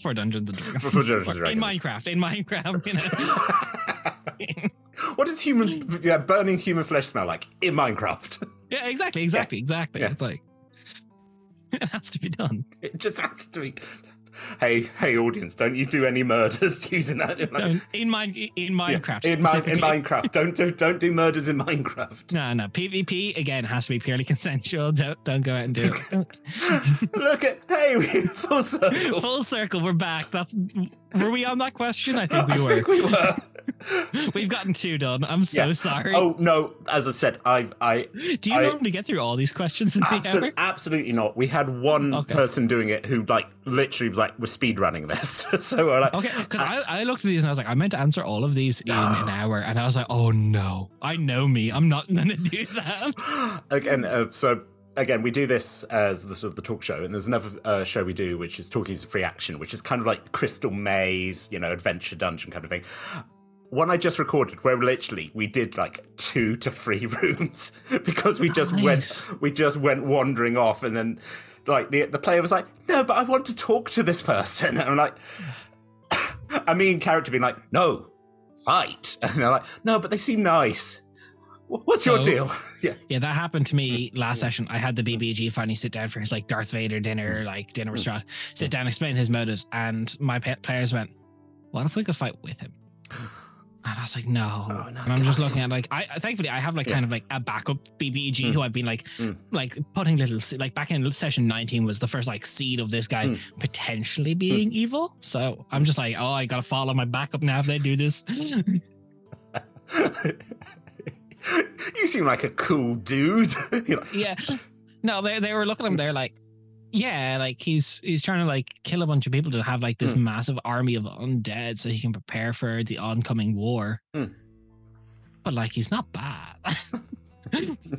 For Dungeons and Dragons. For Dungeons and In Minecraft. In Minecraft, you know. What does human, mm. yeah, burning human flesh smell like in Minecraft? yeah, exactly, exactly, exactly. Yeah. It's like it has to be done. It just has to be. Hey, hey, audience! Don't you do any murders using that? Like, in mine in Minecraft. in, Mi- in. Minecraft, don't do don't do murders in Minecraft. No, no. PvP again has to be purely consensual. Don't don't go out and do it. Look at hey, full circle. Full circle, we're back. That's were we on that question? I think I we were. think we were. We've gotten two done. I'm so Yeah. sorry. Oh no! As I said, I I Do you I- normally get through all these questions in the hour? absolutely not. We had one Okay. person doing it who like literally was like we're speed running this. so we're like, Okay, because I, I looked at these and I was like, I meant to answer all of these in an hour, and I was like, oh no, I know me, I'm not gonna do that. again, uh, so again, we do this as the sort of the talk show, and there's another uh, show we do which is talking Talkies Free Action, which is kind of like Crystal Maze, you know, adventure dungeon kind of thing. One I just recorded where literally we did like two to three rooms because we just Nice. went we just went wandering off and then like the the player was like, No, but I want to talk to this person. And I'm like I mean character being like, No, fight. And they're like, No, but they seem nice. "Wh- What's your deal? yeah. Yeah, that happened to me last session. I had the BBG finally sit down for his like Darth Vader dinner, like dinner restaurant, sit down, explain his motives, and my players went, "What if we could fight with him?" And I was like, no. Oh, no, and I'm just looking at like I I- thankfully I have like Yeah. kind of like a backup BBG Mm. who I've been like Mm. like putting little like back in session 19 was the first like seed of this guy Mm. potentially being evil. So I'm just like, oh, I gotta follow my backup now if they do this. you seem like a cool dude. Yeah. No, they they were looking at him. They're like, yeah, like he's he's trying to like kill a bunch of people to have like this Hmm. massive army of undead so he can prepare for the oncoming war. Hmm. But like, he's not bad.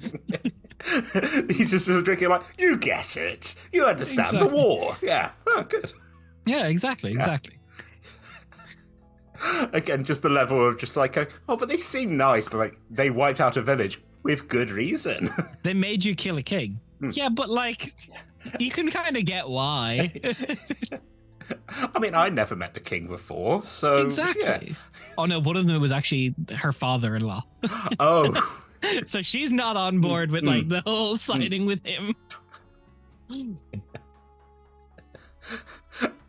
He's just sort of drinking like, you get it. You understand the war. Yeah. Oh, good. yeah, exactly, exactly. Again, just the level of just like, uh, oh, but they seem nice. Like they wiped out a village with good reason. They made you kill a king. Hmm. Yeah, but like, you can kind of get why. I mean, I never met the king before, so exactly. Oh no, one of them was actually her father-in-law. Oh, So she's not on board with like hmm. the whole hmm. siding with him.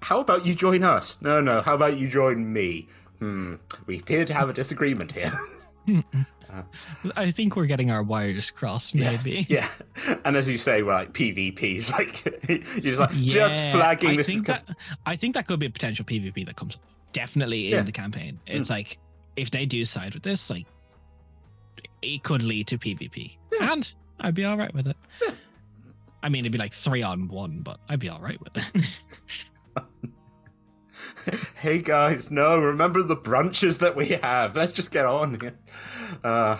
how about you join us? No, no. How about you join me? Hmm. We appear to have a disagreement here. I think we're getting our wires crossed, maybe. Yeah, and as you say, we're like PvPs, like you're just like just flagging I this is think that I think that could be a potential PvP that comes up. Definitely in Yeah. the campaign. It's like if they do side with this, like it could lead to PvP. And I'd be all right with it. I mean, it'd be like three on one, but I'd be all right with it. hey guys, no, remember the brunches that we have. Let's just get on. here. Uh,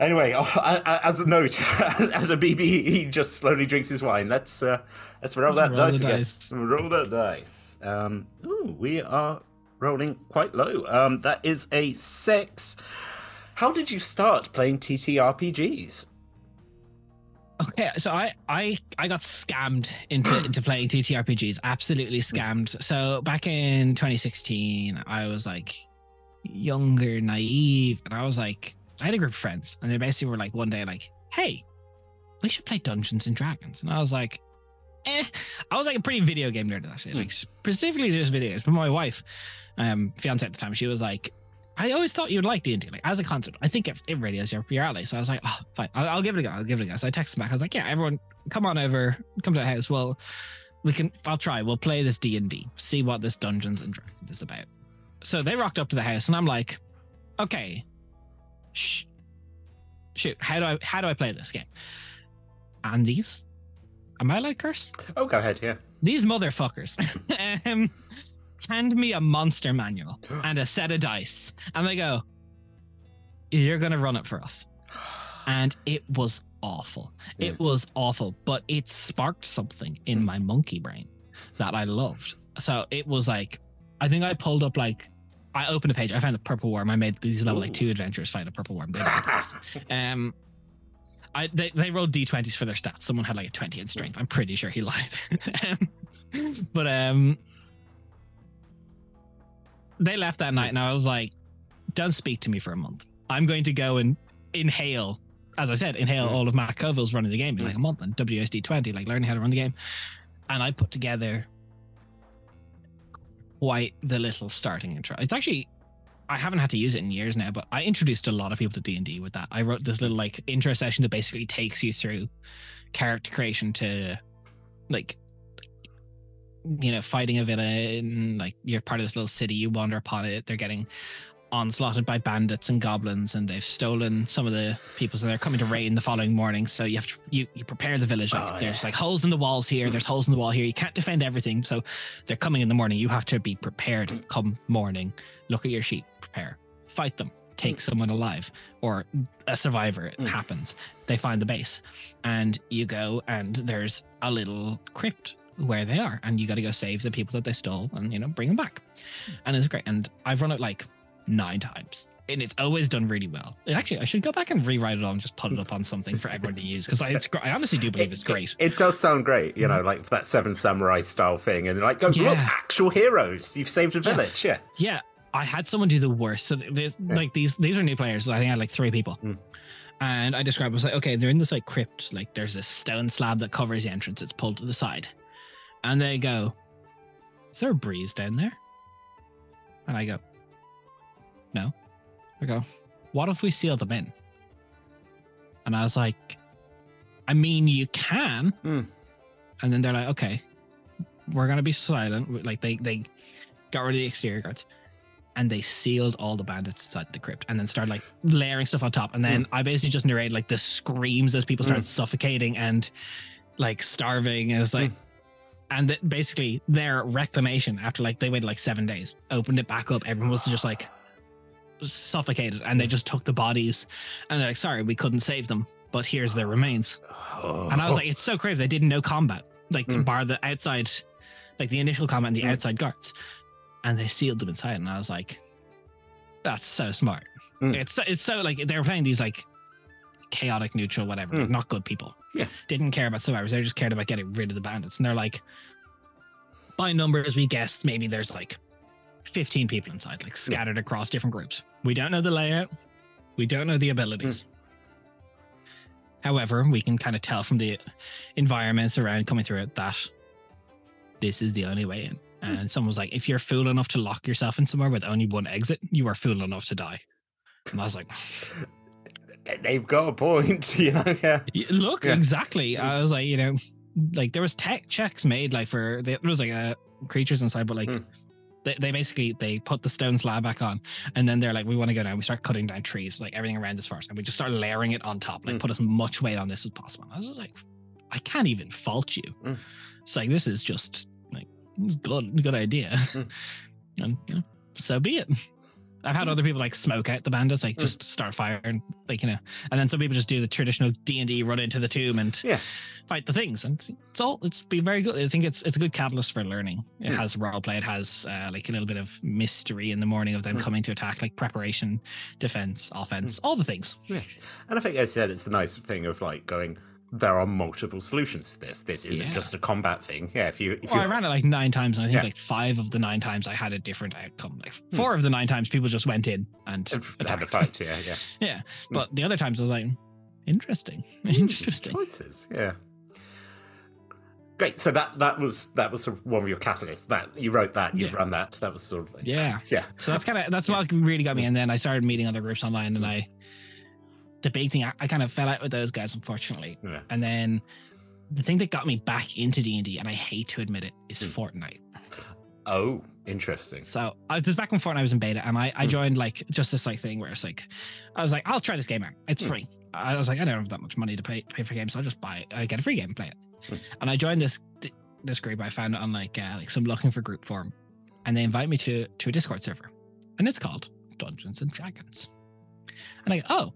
anyway, oh, as a note, as a BB, he just slowly drinks his wine. Let's uh, let's roll that roll dice again. dice. Roll that dice. Um, ooh, we are rolling quite low. Um, that is a six. How did you start playing TTRPGs? Okay, so I I I got scammed into into playing TTRPGs. Absolutely scammed. So back in 2016, I was like younger, naive, and I was like, I had a group of friends, and they basically were like one day like, "Hey, we should play Dungeons and Dragons," and I was like, "Eh." I was like a pretty video game nerd at that stage, like specifically just videos. But my wife, um, fiance at the time, she was like, I always thought you'd like D&D, like as a concept. I think it, it really is your, your alley. So I was like, oh, fine, I'll, I'll give it a go. I'll give it a go. So I texted back. I was like, yeah, everyone, come on over, come to the house. Well, we can. I'll try. We'll play this D&D. See what this Dungeons and Dragons is about. So they rocked up to the house, and I'm like, okay, shh, shoot. How do I how do I play this game? And these, am I allowed to curse? Oh, go ahead. Yeah. these motherfuckers um, hand me a monster manual and a set of dice, and they go, "You're gonna run it for us," and it was awful. It was awful, but it sparked something in my monkey brain that I loved. So it was like, I think I pulled up like. I opened a page. I found the purple worm. I made these level like two adventurers find a purple worm. They um, I they, they rolled d20s for their stats. Someone had like a 20 in strength. I'm pretty sure he lied. um, but um, they left that night, and I was like, "Don't speak to me for a month. I'm going to go and inhale." As I said, inhale all of Matt Colville's running the game in like a month and WSD 20, like learning how to run the game. And I put together quite the little starting intro. It's actually I haven't had to use it in years now, but I introduced a lot of people to D and D with that. I wrote this little like intro session that basically takes you through character creation to like you know fighting a villain. Like you're part of this little city, you wander upon it. They're getting onslaughted by bandits and goblins, and they've stolen some of the people, so they're coming to raid in the following morning. So you have to you you prepare the village. Like Oh, there's yeah. like holes in the walls here, there's holes in the wall here. You can't defend everything, so they're coming in the morning. You have to be prepared. Come morning, look at your sheet, prepare, fight them, take someone alive or a survivor. It Mm. happens. They find the base, and you go, and there's a little crypt where they are, and you got to go save the people that they stole, and you know bring them back. And it's great. And I've run it like nine times. And it's always done really well. It actually, I should go back and rewrite it all and just put it up on something for everyone to use because I, I honestly do believe it's great. It, does sound great, you know, like that Seven Samurai style thing, and like, go look, actual heroes. You've saved a village. Yeah. Yeah, I had someone do the worst. So there's Yeah. like these these are new players. I think I had like three people. Mm. And I described it was like, okay, they're in this like crypt, like there's this stone slab that covers the entrance, it's pulled to the side. And they go, Is there a breeze down there? And I go, No. I go, What if we seal them in? And I was like, I mean you can. Mm. And then they're like, okay, we're gonna be silent. Like they they got rid of the exterior guards and they sealed all the bandits inside the crypt and then started like layering stuff on top. And then hmm. I basically just narrated like the screams as people started hmm. suffocating and like starving. And it's like, hmm. And basically their reclamation after like they waited like seven days, opened it back up. Everyone was just like suffocated and they just took the bodies and they're like, sorry, we couldn't save them, but here's their remains. And I was like, it's so crazy. They didn't know combat, like Mm. bar the outside, like the initial combat and the Mm. outside guards, and they sealed them inside. And I was like, that's so smart. Mm. It's it's so like they were playing these like chaotic neutral whatever, like Mm. not good people. Yeah. didn't care about survivors. They just cared about getting rid of the bandits. And they're like, by numbers, we guessed maybe there's like 15 people inside, like hmm. scattered across different groups. We don't know the layout. We don't know the abilities. Hmm. However, we can kind of tell from the environments around coming through it that this is the only way in. Hmm. And someone was like, if you're fool enough to lock yourself in somewhere with only one exit, you are fool enough to die. And I was like, they've got a point, you know. Yeah. Look, Yeah. exactly. I was like, you know, like there was tech checks made like for there was like uh, creatures inside, but like Hmm. they, they basically they put the stone slab back on, and then they're like, we want to go down. We start cutting down trees, like everything around this forest, and we just start layering it on top, like Hmm. put as much weight on this as possible. and I was just like, I can't even fault you. Hmm. It's like this is just like it's good, good idea, Hmm. and you know, so be it. I've had other people like smoke out the bandits, like Mm. just start firing, like you know, and then some people just do the traditional D and D run into the tomb and Yeah. fight the things, and it's all it's been very good. I think it's it's a good catalyst for learning. It Mm. has role play, it has uh, like a little bit of mystery in the morning of them Mm. coming to attack, like preparation, defense, offense, all the things. Yeah, And I think, as I said, it's the nice thing of like going. There are multiple solutions to this. This isn't Yeah. just a combat thing. Yeah, if you if Well, you I ran it like nine times, and I think Yeah. like five of the nine times I had a different outcome. Like hmm. four of the nine times, people just went in and had a attacked. fight, yeah, yeah. Yeah, hmm. but the other times I was like, interesting, hmm, interesting. choices. Yeah. Great. So that that was that was sort of one of your catalysts. That you wrote that, you've Yeah. run that. That was sort of like, Yeah. yeah. So that's kind of that's what really got me. And then I started meeting other groups online, and I the big thing I, I kind of fell out with those guys, unfortunately. Yeah. And then the thing that got me back into D and D, and I hate to admit it, is Hmm. Fortnite. Oh, interesting. So I was back when Fortnite was in beta, and I, I Hmm. joined like just this like thing where it's like, I was like, I'll try this game out. It's Hmm. free. I was like, I don't have that much money to pay pay for games, so I'll just buy. I get a free game and play it. Hmm. And I joined this this group. I found it on like uh, like some looking for group forum, and they invite me to to a Discord server, and it's called Dungeons and Dragons. And I go, oh,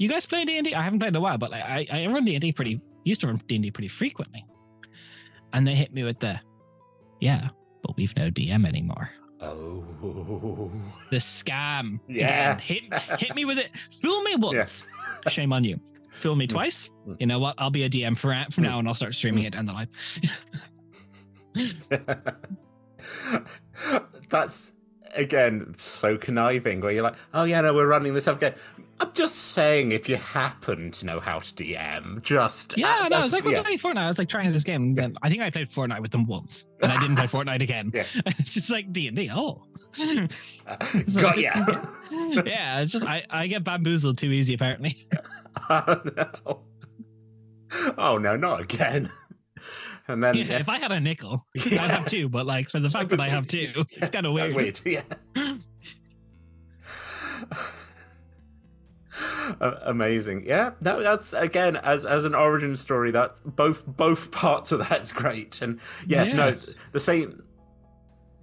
you guys play D and I haven't played in a while, but like, I I run D and D pretty used to run D and D pretty frequently. And they hit me with the, yeah, but we've no DM anymore Oh. the scam. Yeah. again. Hit hit me with it. Fool me once. Shame on you. Fool me twice. You know what? I'll be a DM for from now and I'll start streaming it down the line. That's again so conniving. Where you're like, oh yeah, no, we're running this up again. I'm just saying, if you happen to know how to DM, just Yeah, uh, no, I was like, yeah. playing Fortnite. I was like trying this game. And then I think I played Fortnite with them once, and I didn't play Fortnite again. Yeah. it's just like D and D. Oh, got ya. yeah. It's just I, I get bamboozled too easy apparently. oh no! Oh no, not again! And then Yeah, if I had a nickel, I'd have two. But like for the fact that I have two, it's kind of so weird. Yeah. Amazing, yeah. No, that's again as as an origin story. That's both both parts of that's great, and yeah, Yeah. no, the same.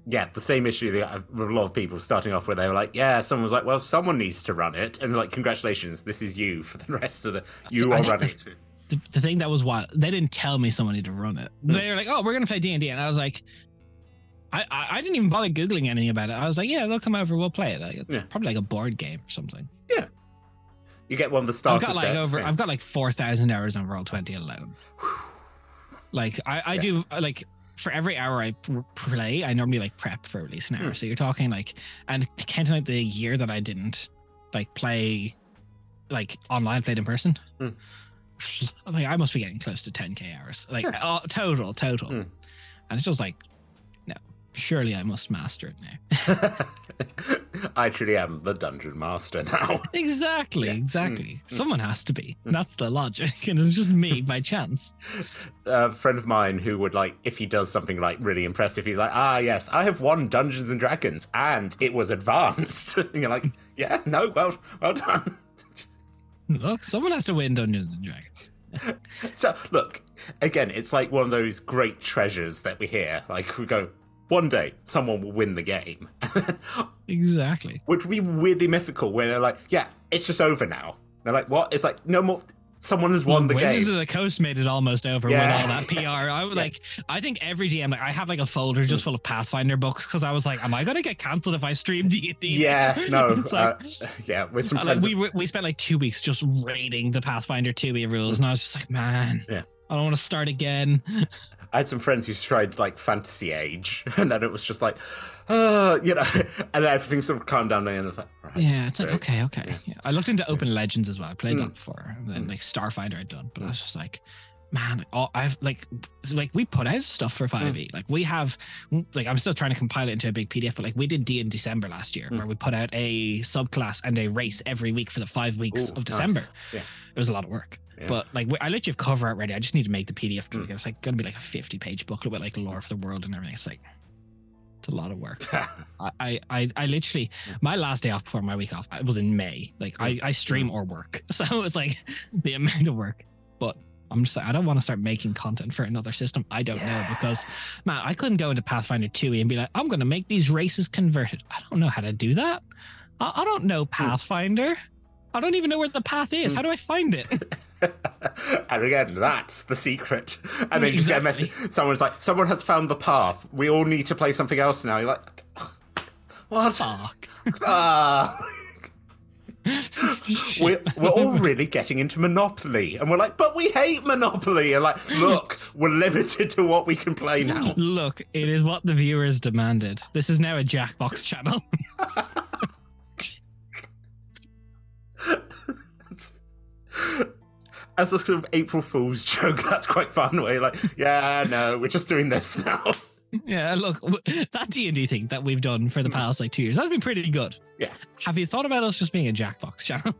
Yeah, the same issue that with a lot of people starting off where they were like, "Yeah," someone was like, "Well, someone needs to run it," and like, "Congratulations, this is you for the rest of the you So are running." the- the, the thing that was wild, they didn't tell me someone needed to run it. Hmm. They were like, "Oh, we're gonna play D and D," and I was like, I, I didn't even bother googling anything about it. I was like, "Yeah, they'll come over, we'll play it." Like, it's Yeah. probably like a board game or something. You get one of the I've got like sets. over, yeah. I've got like four thousand hours on Roll Twenty alone. Like I, I Yeah. do like for every hour I pr- play, I normally like prep for at least an hour. Hmm. So you're talking like, and counting out the year that I didn't like play, like online, played in person. Hmm. Like I must be getting close to 10k hours, like Yeah. uh, total, total. Hmm. And it's just like, surely I must master it now. I truly am the dungeon master now. Exactly, Yeah. exactly. Mm, mm. Someone has to be. That's the logic, and it's just me by chance. a friend of mine who would like if he does something like really impressive he's like ah yes i have won dungeons and dragons and it was advanced and you're like yeah no well well done Look, someone has to win Dungeons and Dragons. so look again it's like one of those great treasures that we hear like we go one day someone will win the game Exactly. which would be weirdly mythical where they're like yeah it's just over now they're like what it's like no more someone has won the Wizards game of the Coast made it almost over Yeah. with all that PR. I would like. I think every DM, like, I have like a folder just full of Pathfinder books because I was like, "Am I gonna get cancelled if I stream D and D?" yeah no like- uh, yeah with some Uh, like friends we were- we spent like two weeks just raiding the Pathfinder 2e rules, and I was just like, man, Yeah. I don't want to start again. I had some friends who tried like Fantasy Age, and then it was just like, uh, you know, and then everything sort of calmed down, and it was like, right. Yeah, it's like okay, okay. Yeah. I looked into Open Legends as well. I played Mm. that before, and then like Starfinder I'd done, but I was just like, man, all, I've like, like we put out stuff for five E. Like we have, like I'm still trying to compile it into a big PDF, but like we did D in December last year, Mm. where we put out a subclass and a race every week for the five weeks Ooh, of December. nice. Yeah. It was a lot of work. Yeah. But like I let you have cover art ready. I just need to make the PDF. Mm. It's like gonna be like a 50 page booklet with like lore of the world and everything. It's like it's a lot of work. I, I, I, literally, my last day off before my week off, it was in May. Like I, I stream or work, so it's like the amount of work. But I'm just, I don't want to start making content for another system. I don't know because, man, I couldn't go into Pathfinder 2e and be like, I'm going to make these races converted. I don't know how to do that. I, I don't know Pathfinder. I don't even know where the path is. How do I find it? and again, that's the secret. And then you just get a message. Someone's like, someone has found the path. We all need to play something else now. You're like, what? Fuck. Ah. we're, we're all really getting into Monopoly. And we're like, but we hate Monopoly. And like, look, we're limited to what we can play now. Look, it is what the viewers demanded. This is now a Jackbox channel. As a sort of April Fool's joke, that's quite fun. Where you're like, yeah, no, we're just doing this now. Yeah, look, that D and D thing that we've done for the hmm. past like two years, that's been pretty good. Yeah. Have you thought about us just being a Jackbox channel?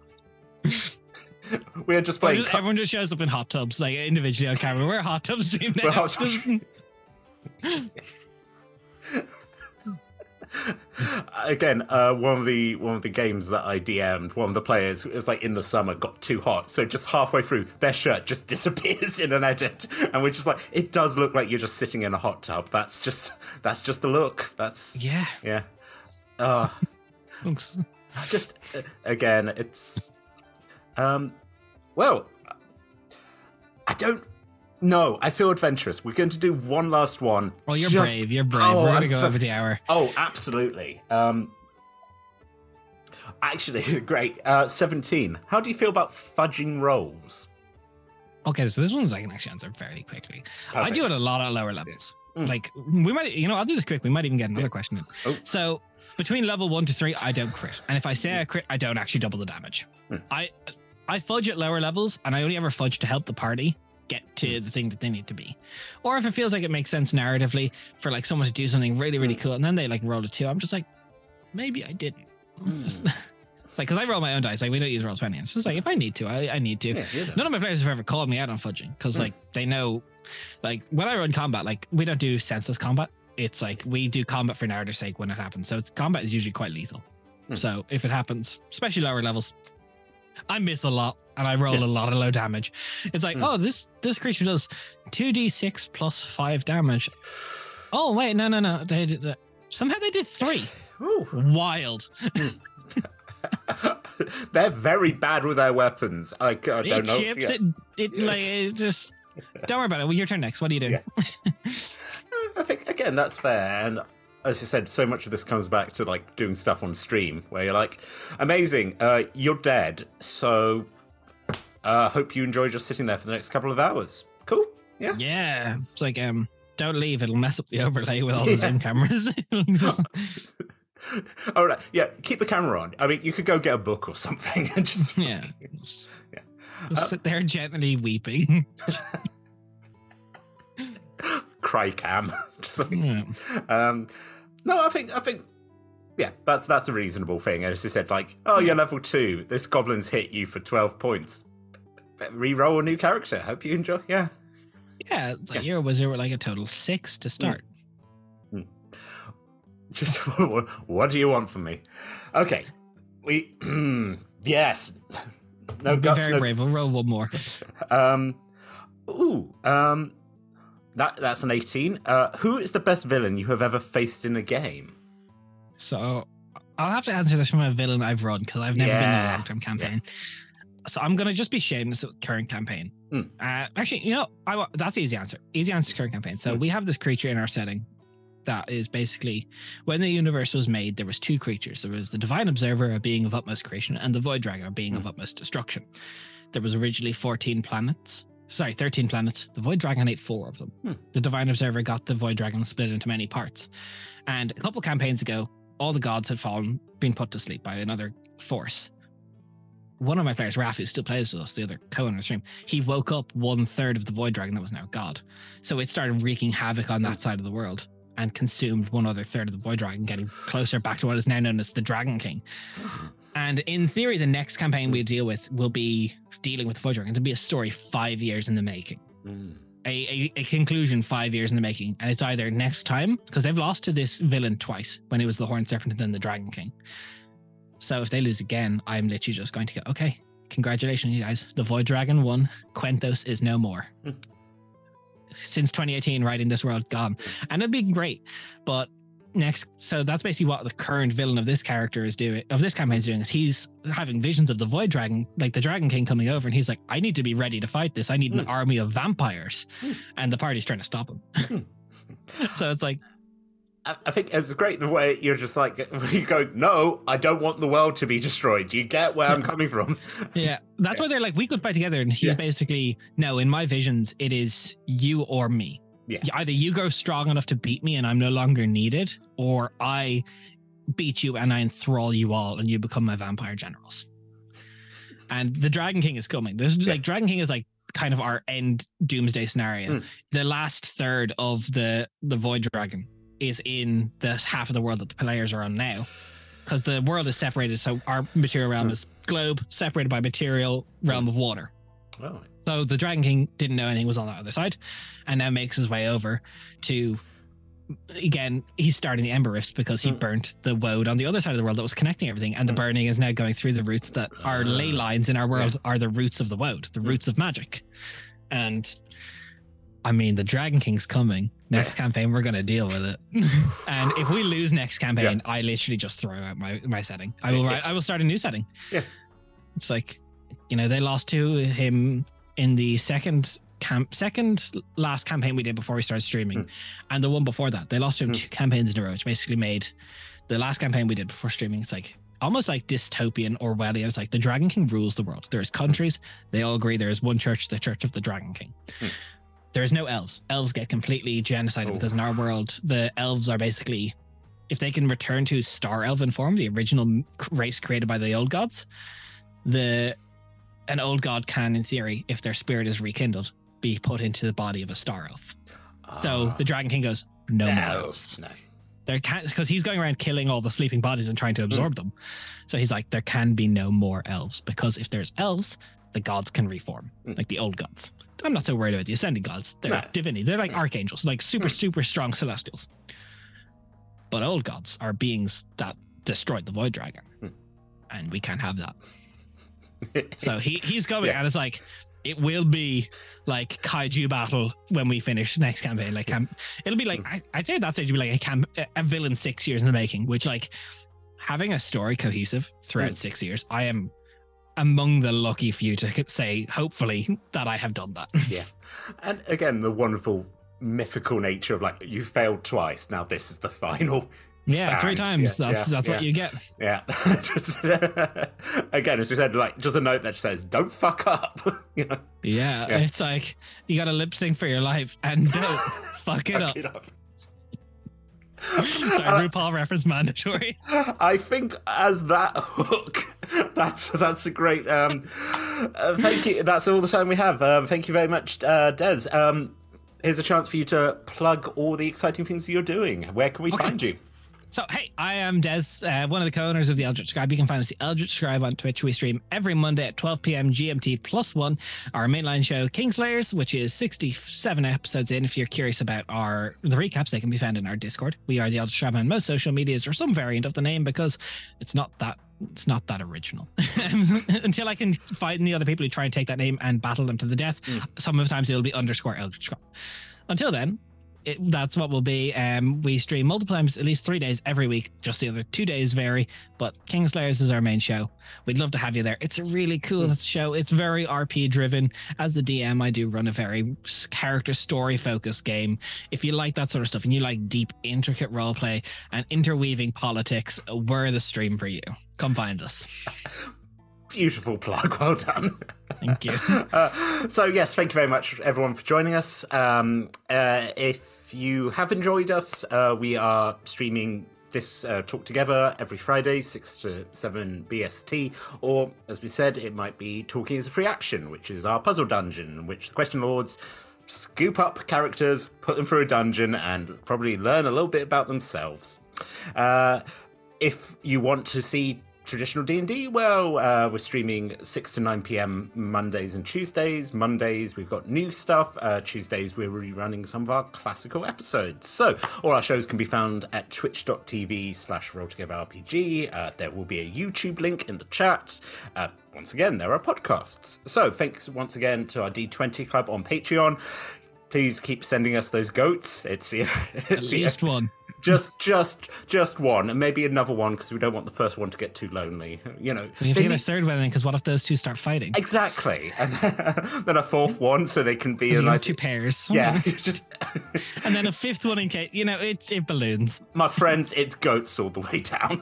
We're just playing. just, everyone just shows up in hot tubs, like individually on camera. We're a hot tub stream now. We're hot again, uh, one of the one of the games that I DM'd, one of the players it was like in the summer got too hot, so just halfway through, their shirt just disappears in an edit, and we're just like, it does look like you're just sitting in a hot tub. That's just that's just the look. That's yeah. yeah. Uh, Looks, just uh, again, it's um, well, I don't. Know. I feel adventurous. We're going to do one last one. oh, you're Just- brave. You're brave. Oh, We're gonna go fu- over the hour. Oh, absolutely. Um, actually, great. Uh, 17. How do you feel about fudging rolls? Okay, so this one's I can actually answer fairly quickly. I do it a lot at lower levels. Mm. Like we might, you know, I'll do this quick. We might even get another question in. Oh. So between level one to three, I don't crit, and if I say I crit, I don't actually double the damage. I I fudge at lower levels, and I only ever fudge to help the party get to the thing that they need to be. Or if it feels like it makes sense narratively for like someone to do something really, really cool, and then they like roll a two, I'm just like, maybe I didn't. Just- it's like because I roll my own dice, like we don't use roll twenty. So it's like if I need to, I, I need to. Yeah. None of my players have ever called me out on fudging because Mm. like they know, like when I run combat, like we don't do senseless combat. It's like we do combat for narrative's sake when it happens. So it's, combat is usually quite lethal. Mm. So if it happens, especially lower levels, I miss a lot and I roll Yeah. a lot of low damage. It's like, Mm. oh, this this creature does two d six plus five damage. Oh wait, no, no, no. They did that. Somehow they did three. Ooh. Wild. They're very bad with their weapons. I, I don't it know. chips. Yeah. It it like it just. Don't worry about it. Well, your turn next. What do you do? Yeah. I think again that's fair, and as you said, so much of this comes back to like doing stuff on stream where you're like, "Amazing, uh, you're dead." So, uh, hope you enjoy just sitting there for the next couple of hours. Cool. Yeah. Yeah, it's like um, don't leave. It'll mess up the overlay with all the Yeah. zoom cameras. All right. Yeah. Keep the camera on. I mean, you could go get a book or something and just yeah, Yeah. just sit there gently weeping. cry cam. like, Yeah. um, no, I think I think yeah, that's that's a reasonable thing. As you said, like, oh, you're level two. This goblin's hit you for twelve points. Re-roll a new character. Hope you enjoy. Yeah. Yeah, it's like you're a wizard with like a total six to start. Just what, do you want from me? Okay. We yes. No Be guts. very No, brave. We'll roll one more. um. Ooh. Um. That that's an eighteen. Uh, who is the best villain you have ever faced in a game? So I'll have to answer this from a villain I've run because I've never been in a long term campaign. So I'm gonna just be shameless with current campaign. Hmm. Uh, actually, you know, I that's easy answer. Easy answer to current campaign. So Hmm. we have this creature in our setting that is basically when the universe was made, there was two creatures. There was the divine observer, a being of utmost creation, and the void dragon, a being of utmost destruction. There was originally 14 planets. Sorry, 13 planets. The void dragon ate four of them. Hmm. The divine observer got the void dragon split into many parts. And a couple campaigns ago, all the gods had fallen, been put to sleep by another force. One of my players, Raf, who still plays with us, the other co on the stream, he woke up one third of the void dragon that was now God. So it started wreaking havoc on that side of the world and consumed one other third of the void dragon, getting closer back to what is now known as the Dragon King. And in theory, the next campaign we deal with will be dealing with the void dragon. It'll be a story five years in the making Mm. a, a, a conclusion five years in the making. And it's either next time, because they've lost to this villain twice when it was the Horned Serpent and then the Dragon King. So if they lose again, I'm literally just going to go, okay, congratulations, you guys. The Void Dragon won. Quentos is no more. Hmm. Since 2018, writing this world gone. And it'd be great. But next, so that's basically what the current villain of this character is doing, of this campaign is doing, is he's having visions of the Void Dragon, like the Dragon King coming over, and he's like, I need to be ready to fight this. I need an Hmm. army of vampires. Hmm. And the party's trying to stop him. so it's like, I I think it's great the way you're just like you go. No, I don't want the world to be destroyed. You get where I'm coming from. yeah, that's why they're like, we could fight together. And he's Yeah. basically, no, in my visions, it is you or me. Yeah. Either you grow strong enough to beat me and I'm no longer needed, or I beat you and I enthrall you all and you become my vampire generals. And the Dragon King is coming. There's Yeah. like Dragon King is like kind of our end doomsday scenario. Mm. The last third of the the Void Dragon is in the half of the world that the players are on now. Because the world is separated, so our material realm Mm. is globe separated by material realm of water. Oh, So the Dragon King didn't know anything was on the other side, and now makes his way over to. Again, he's starting the Ember Rifts because he Mm. burnt the woad on the other side of the world that was connecting everything, and the Mm. burning is now going through the roots that are ley Ah. lines in our world are the roots of the woad, the Mm. roots of magic. And I mean, the Dragon King's coming. Next campaign, we're gonna deal with it. and if we lose next campaign, I literally just throw out my, my setting. I will write, I will start a new setting. Yeah. It's like, you know, they lost to him in the second camp second last campaign we did before we started streaming. Hmm. And the one before that. They lost to him Hmm. two campaigns in a row, which basically made the last campaign we did before streaming, it's like almost like dystopian Orwellian. It's like the Dragon King rules the world. There's countries, they all agree there is one church, the Church of the Dragon King. Hmm. There is no elves. Elves get completely genocided Oh. because in our world, the elves are basically, if they can return to Star Elven form, the original race created by the old gods, the an old god can, in theory, if their spirit is rekindled, be put into the body of a star elf. So the Dragon King goes, no, more no, elves. no. There can't because he's going around killing all the sleeping bodies and trying to absorb them. So he's like, there can be no more elves because if there's elves, the gods can reform, Mm. like the old gods. I'm not so worried about the ascending gods. They're No. divinity. They're like No. archangels, like super, Mm. super strong celestials. But old gods are beings that destroyed the void dragon. Mm. And we can't have that. So he he's going Yeah. and it's like it will be like kaiju battle when we finish next campaign. Like cam- it'll be like I, I'd say at that stage it'll be like a cam- a villain six years in the making, which like having a story cohesive throughout Mm. six years, I am among the lucky few to say hopefully that I have done that. yeah. And again, the wonderful mythical nature of like you failed twice. Now this is the final. Yeah, three times. Yeah, that's yeah, that's what you get. Yeah. just, again, as we said, like just a note that says, "Don't fuck up." you know, Yeah, Yeah. it's like you got to lip sync for your life and don't fuck it up. It up. Sorry, RuPaul reference mandatory. I think as that hook, that's that's a great. Um, uh, thank you. That's all the time we have. Um, thank you very much, uh, Dez. Um, here's a chance for you to plug all the exciting things you're doing. Where can we find you? So, hey, I am Dez, uh, one of the co-owners of the Eldritch Scribe. You can find us at Eldritch Scribe on Twitch. We stream every Monday at 12 p.m. GMT plus one. Our mainline show, Kingslayers, which is 67 episodes in. If you're curious about our the recaps, they can be found in our Discord. We are the Eldritch Scribe on most social medias or some variant of the name because it's not that it's not that original. Until I can find the other people who try and take that name and battle them to the death, some of the times it'll be underscore Eldritch Scribe. Until then, it, that's what will be. Um, we stream multiple times, at least three days every week. Just the other two days vary. But Kingslayers is our main show. We'd love to have you there. It's a really cool show. It's very RP driven. As the DM, I do run a very character story focused game. If you like that sort of stuff and you like deep, intricate role play and interweaving politics, we're the stream for you. Come find us. Beautiful plug. Well done. Thank you. Uh, so yes, thank you very much everyone for joining us. Um, uh, if you have enjoyed us, uh, we are streaming this uh, talk together every Friday, six to seven BST, or as we said, it might be talking as a free action, which is our puzzle dungeon, in which the question lords scoop up characters, put them through a dungeon, and probably learn a little bit about themselves. Uh, if you want to see traditional D&D, well, uh, we're streaming 6 to 9 p.m. Mondays and Tuesdays. Mondays, we've got new stuff. Uh, Tuesdays, we're rerunning some of our classical episodes. So all our shows can be found at twitch.tv slash rolltogetherrpg. Uh, there will be a YouTube link in the chat. Uh, once again, there are podcasts. So thanks once again to our D20 Club on Patreon. Please keep sending us those goats. It's, it's At least one. Just just just one and maybe another one because we don't want the first one to get too lonely you know We have to get a third one because what if those two start fighting? exactly and then a fourth one so they can be a nice two pairs. yeah just and then a fifth one in case you know it it balloons. my friends it's goats all the way down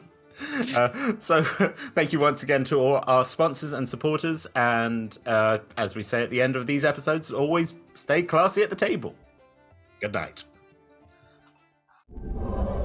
uh, so thank you once again to all our sponsors and supporters and uh, as we say at the end of these episodes always stay classy at the table good night Oh.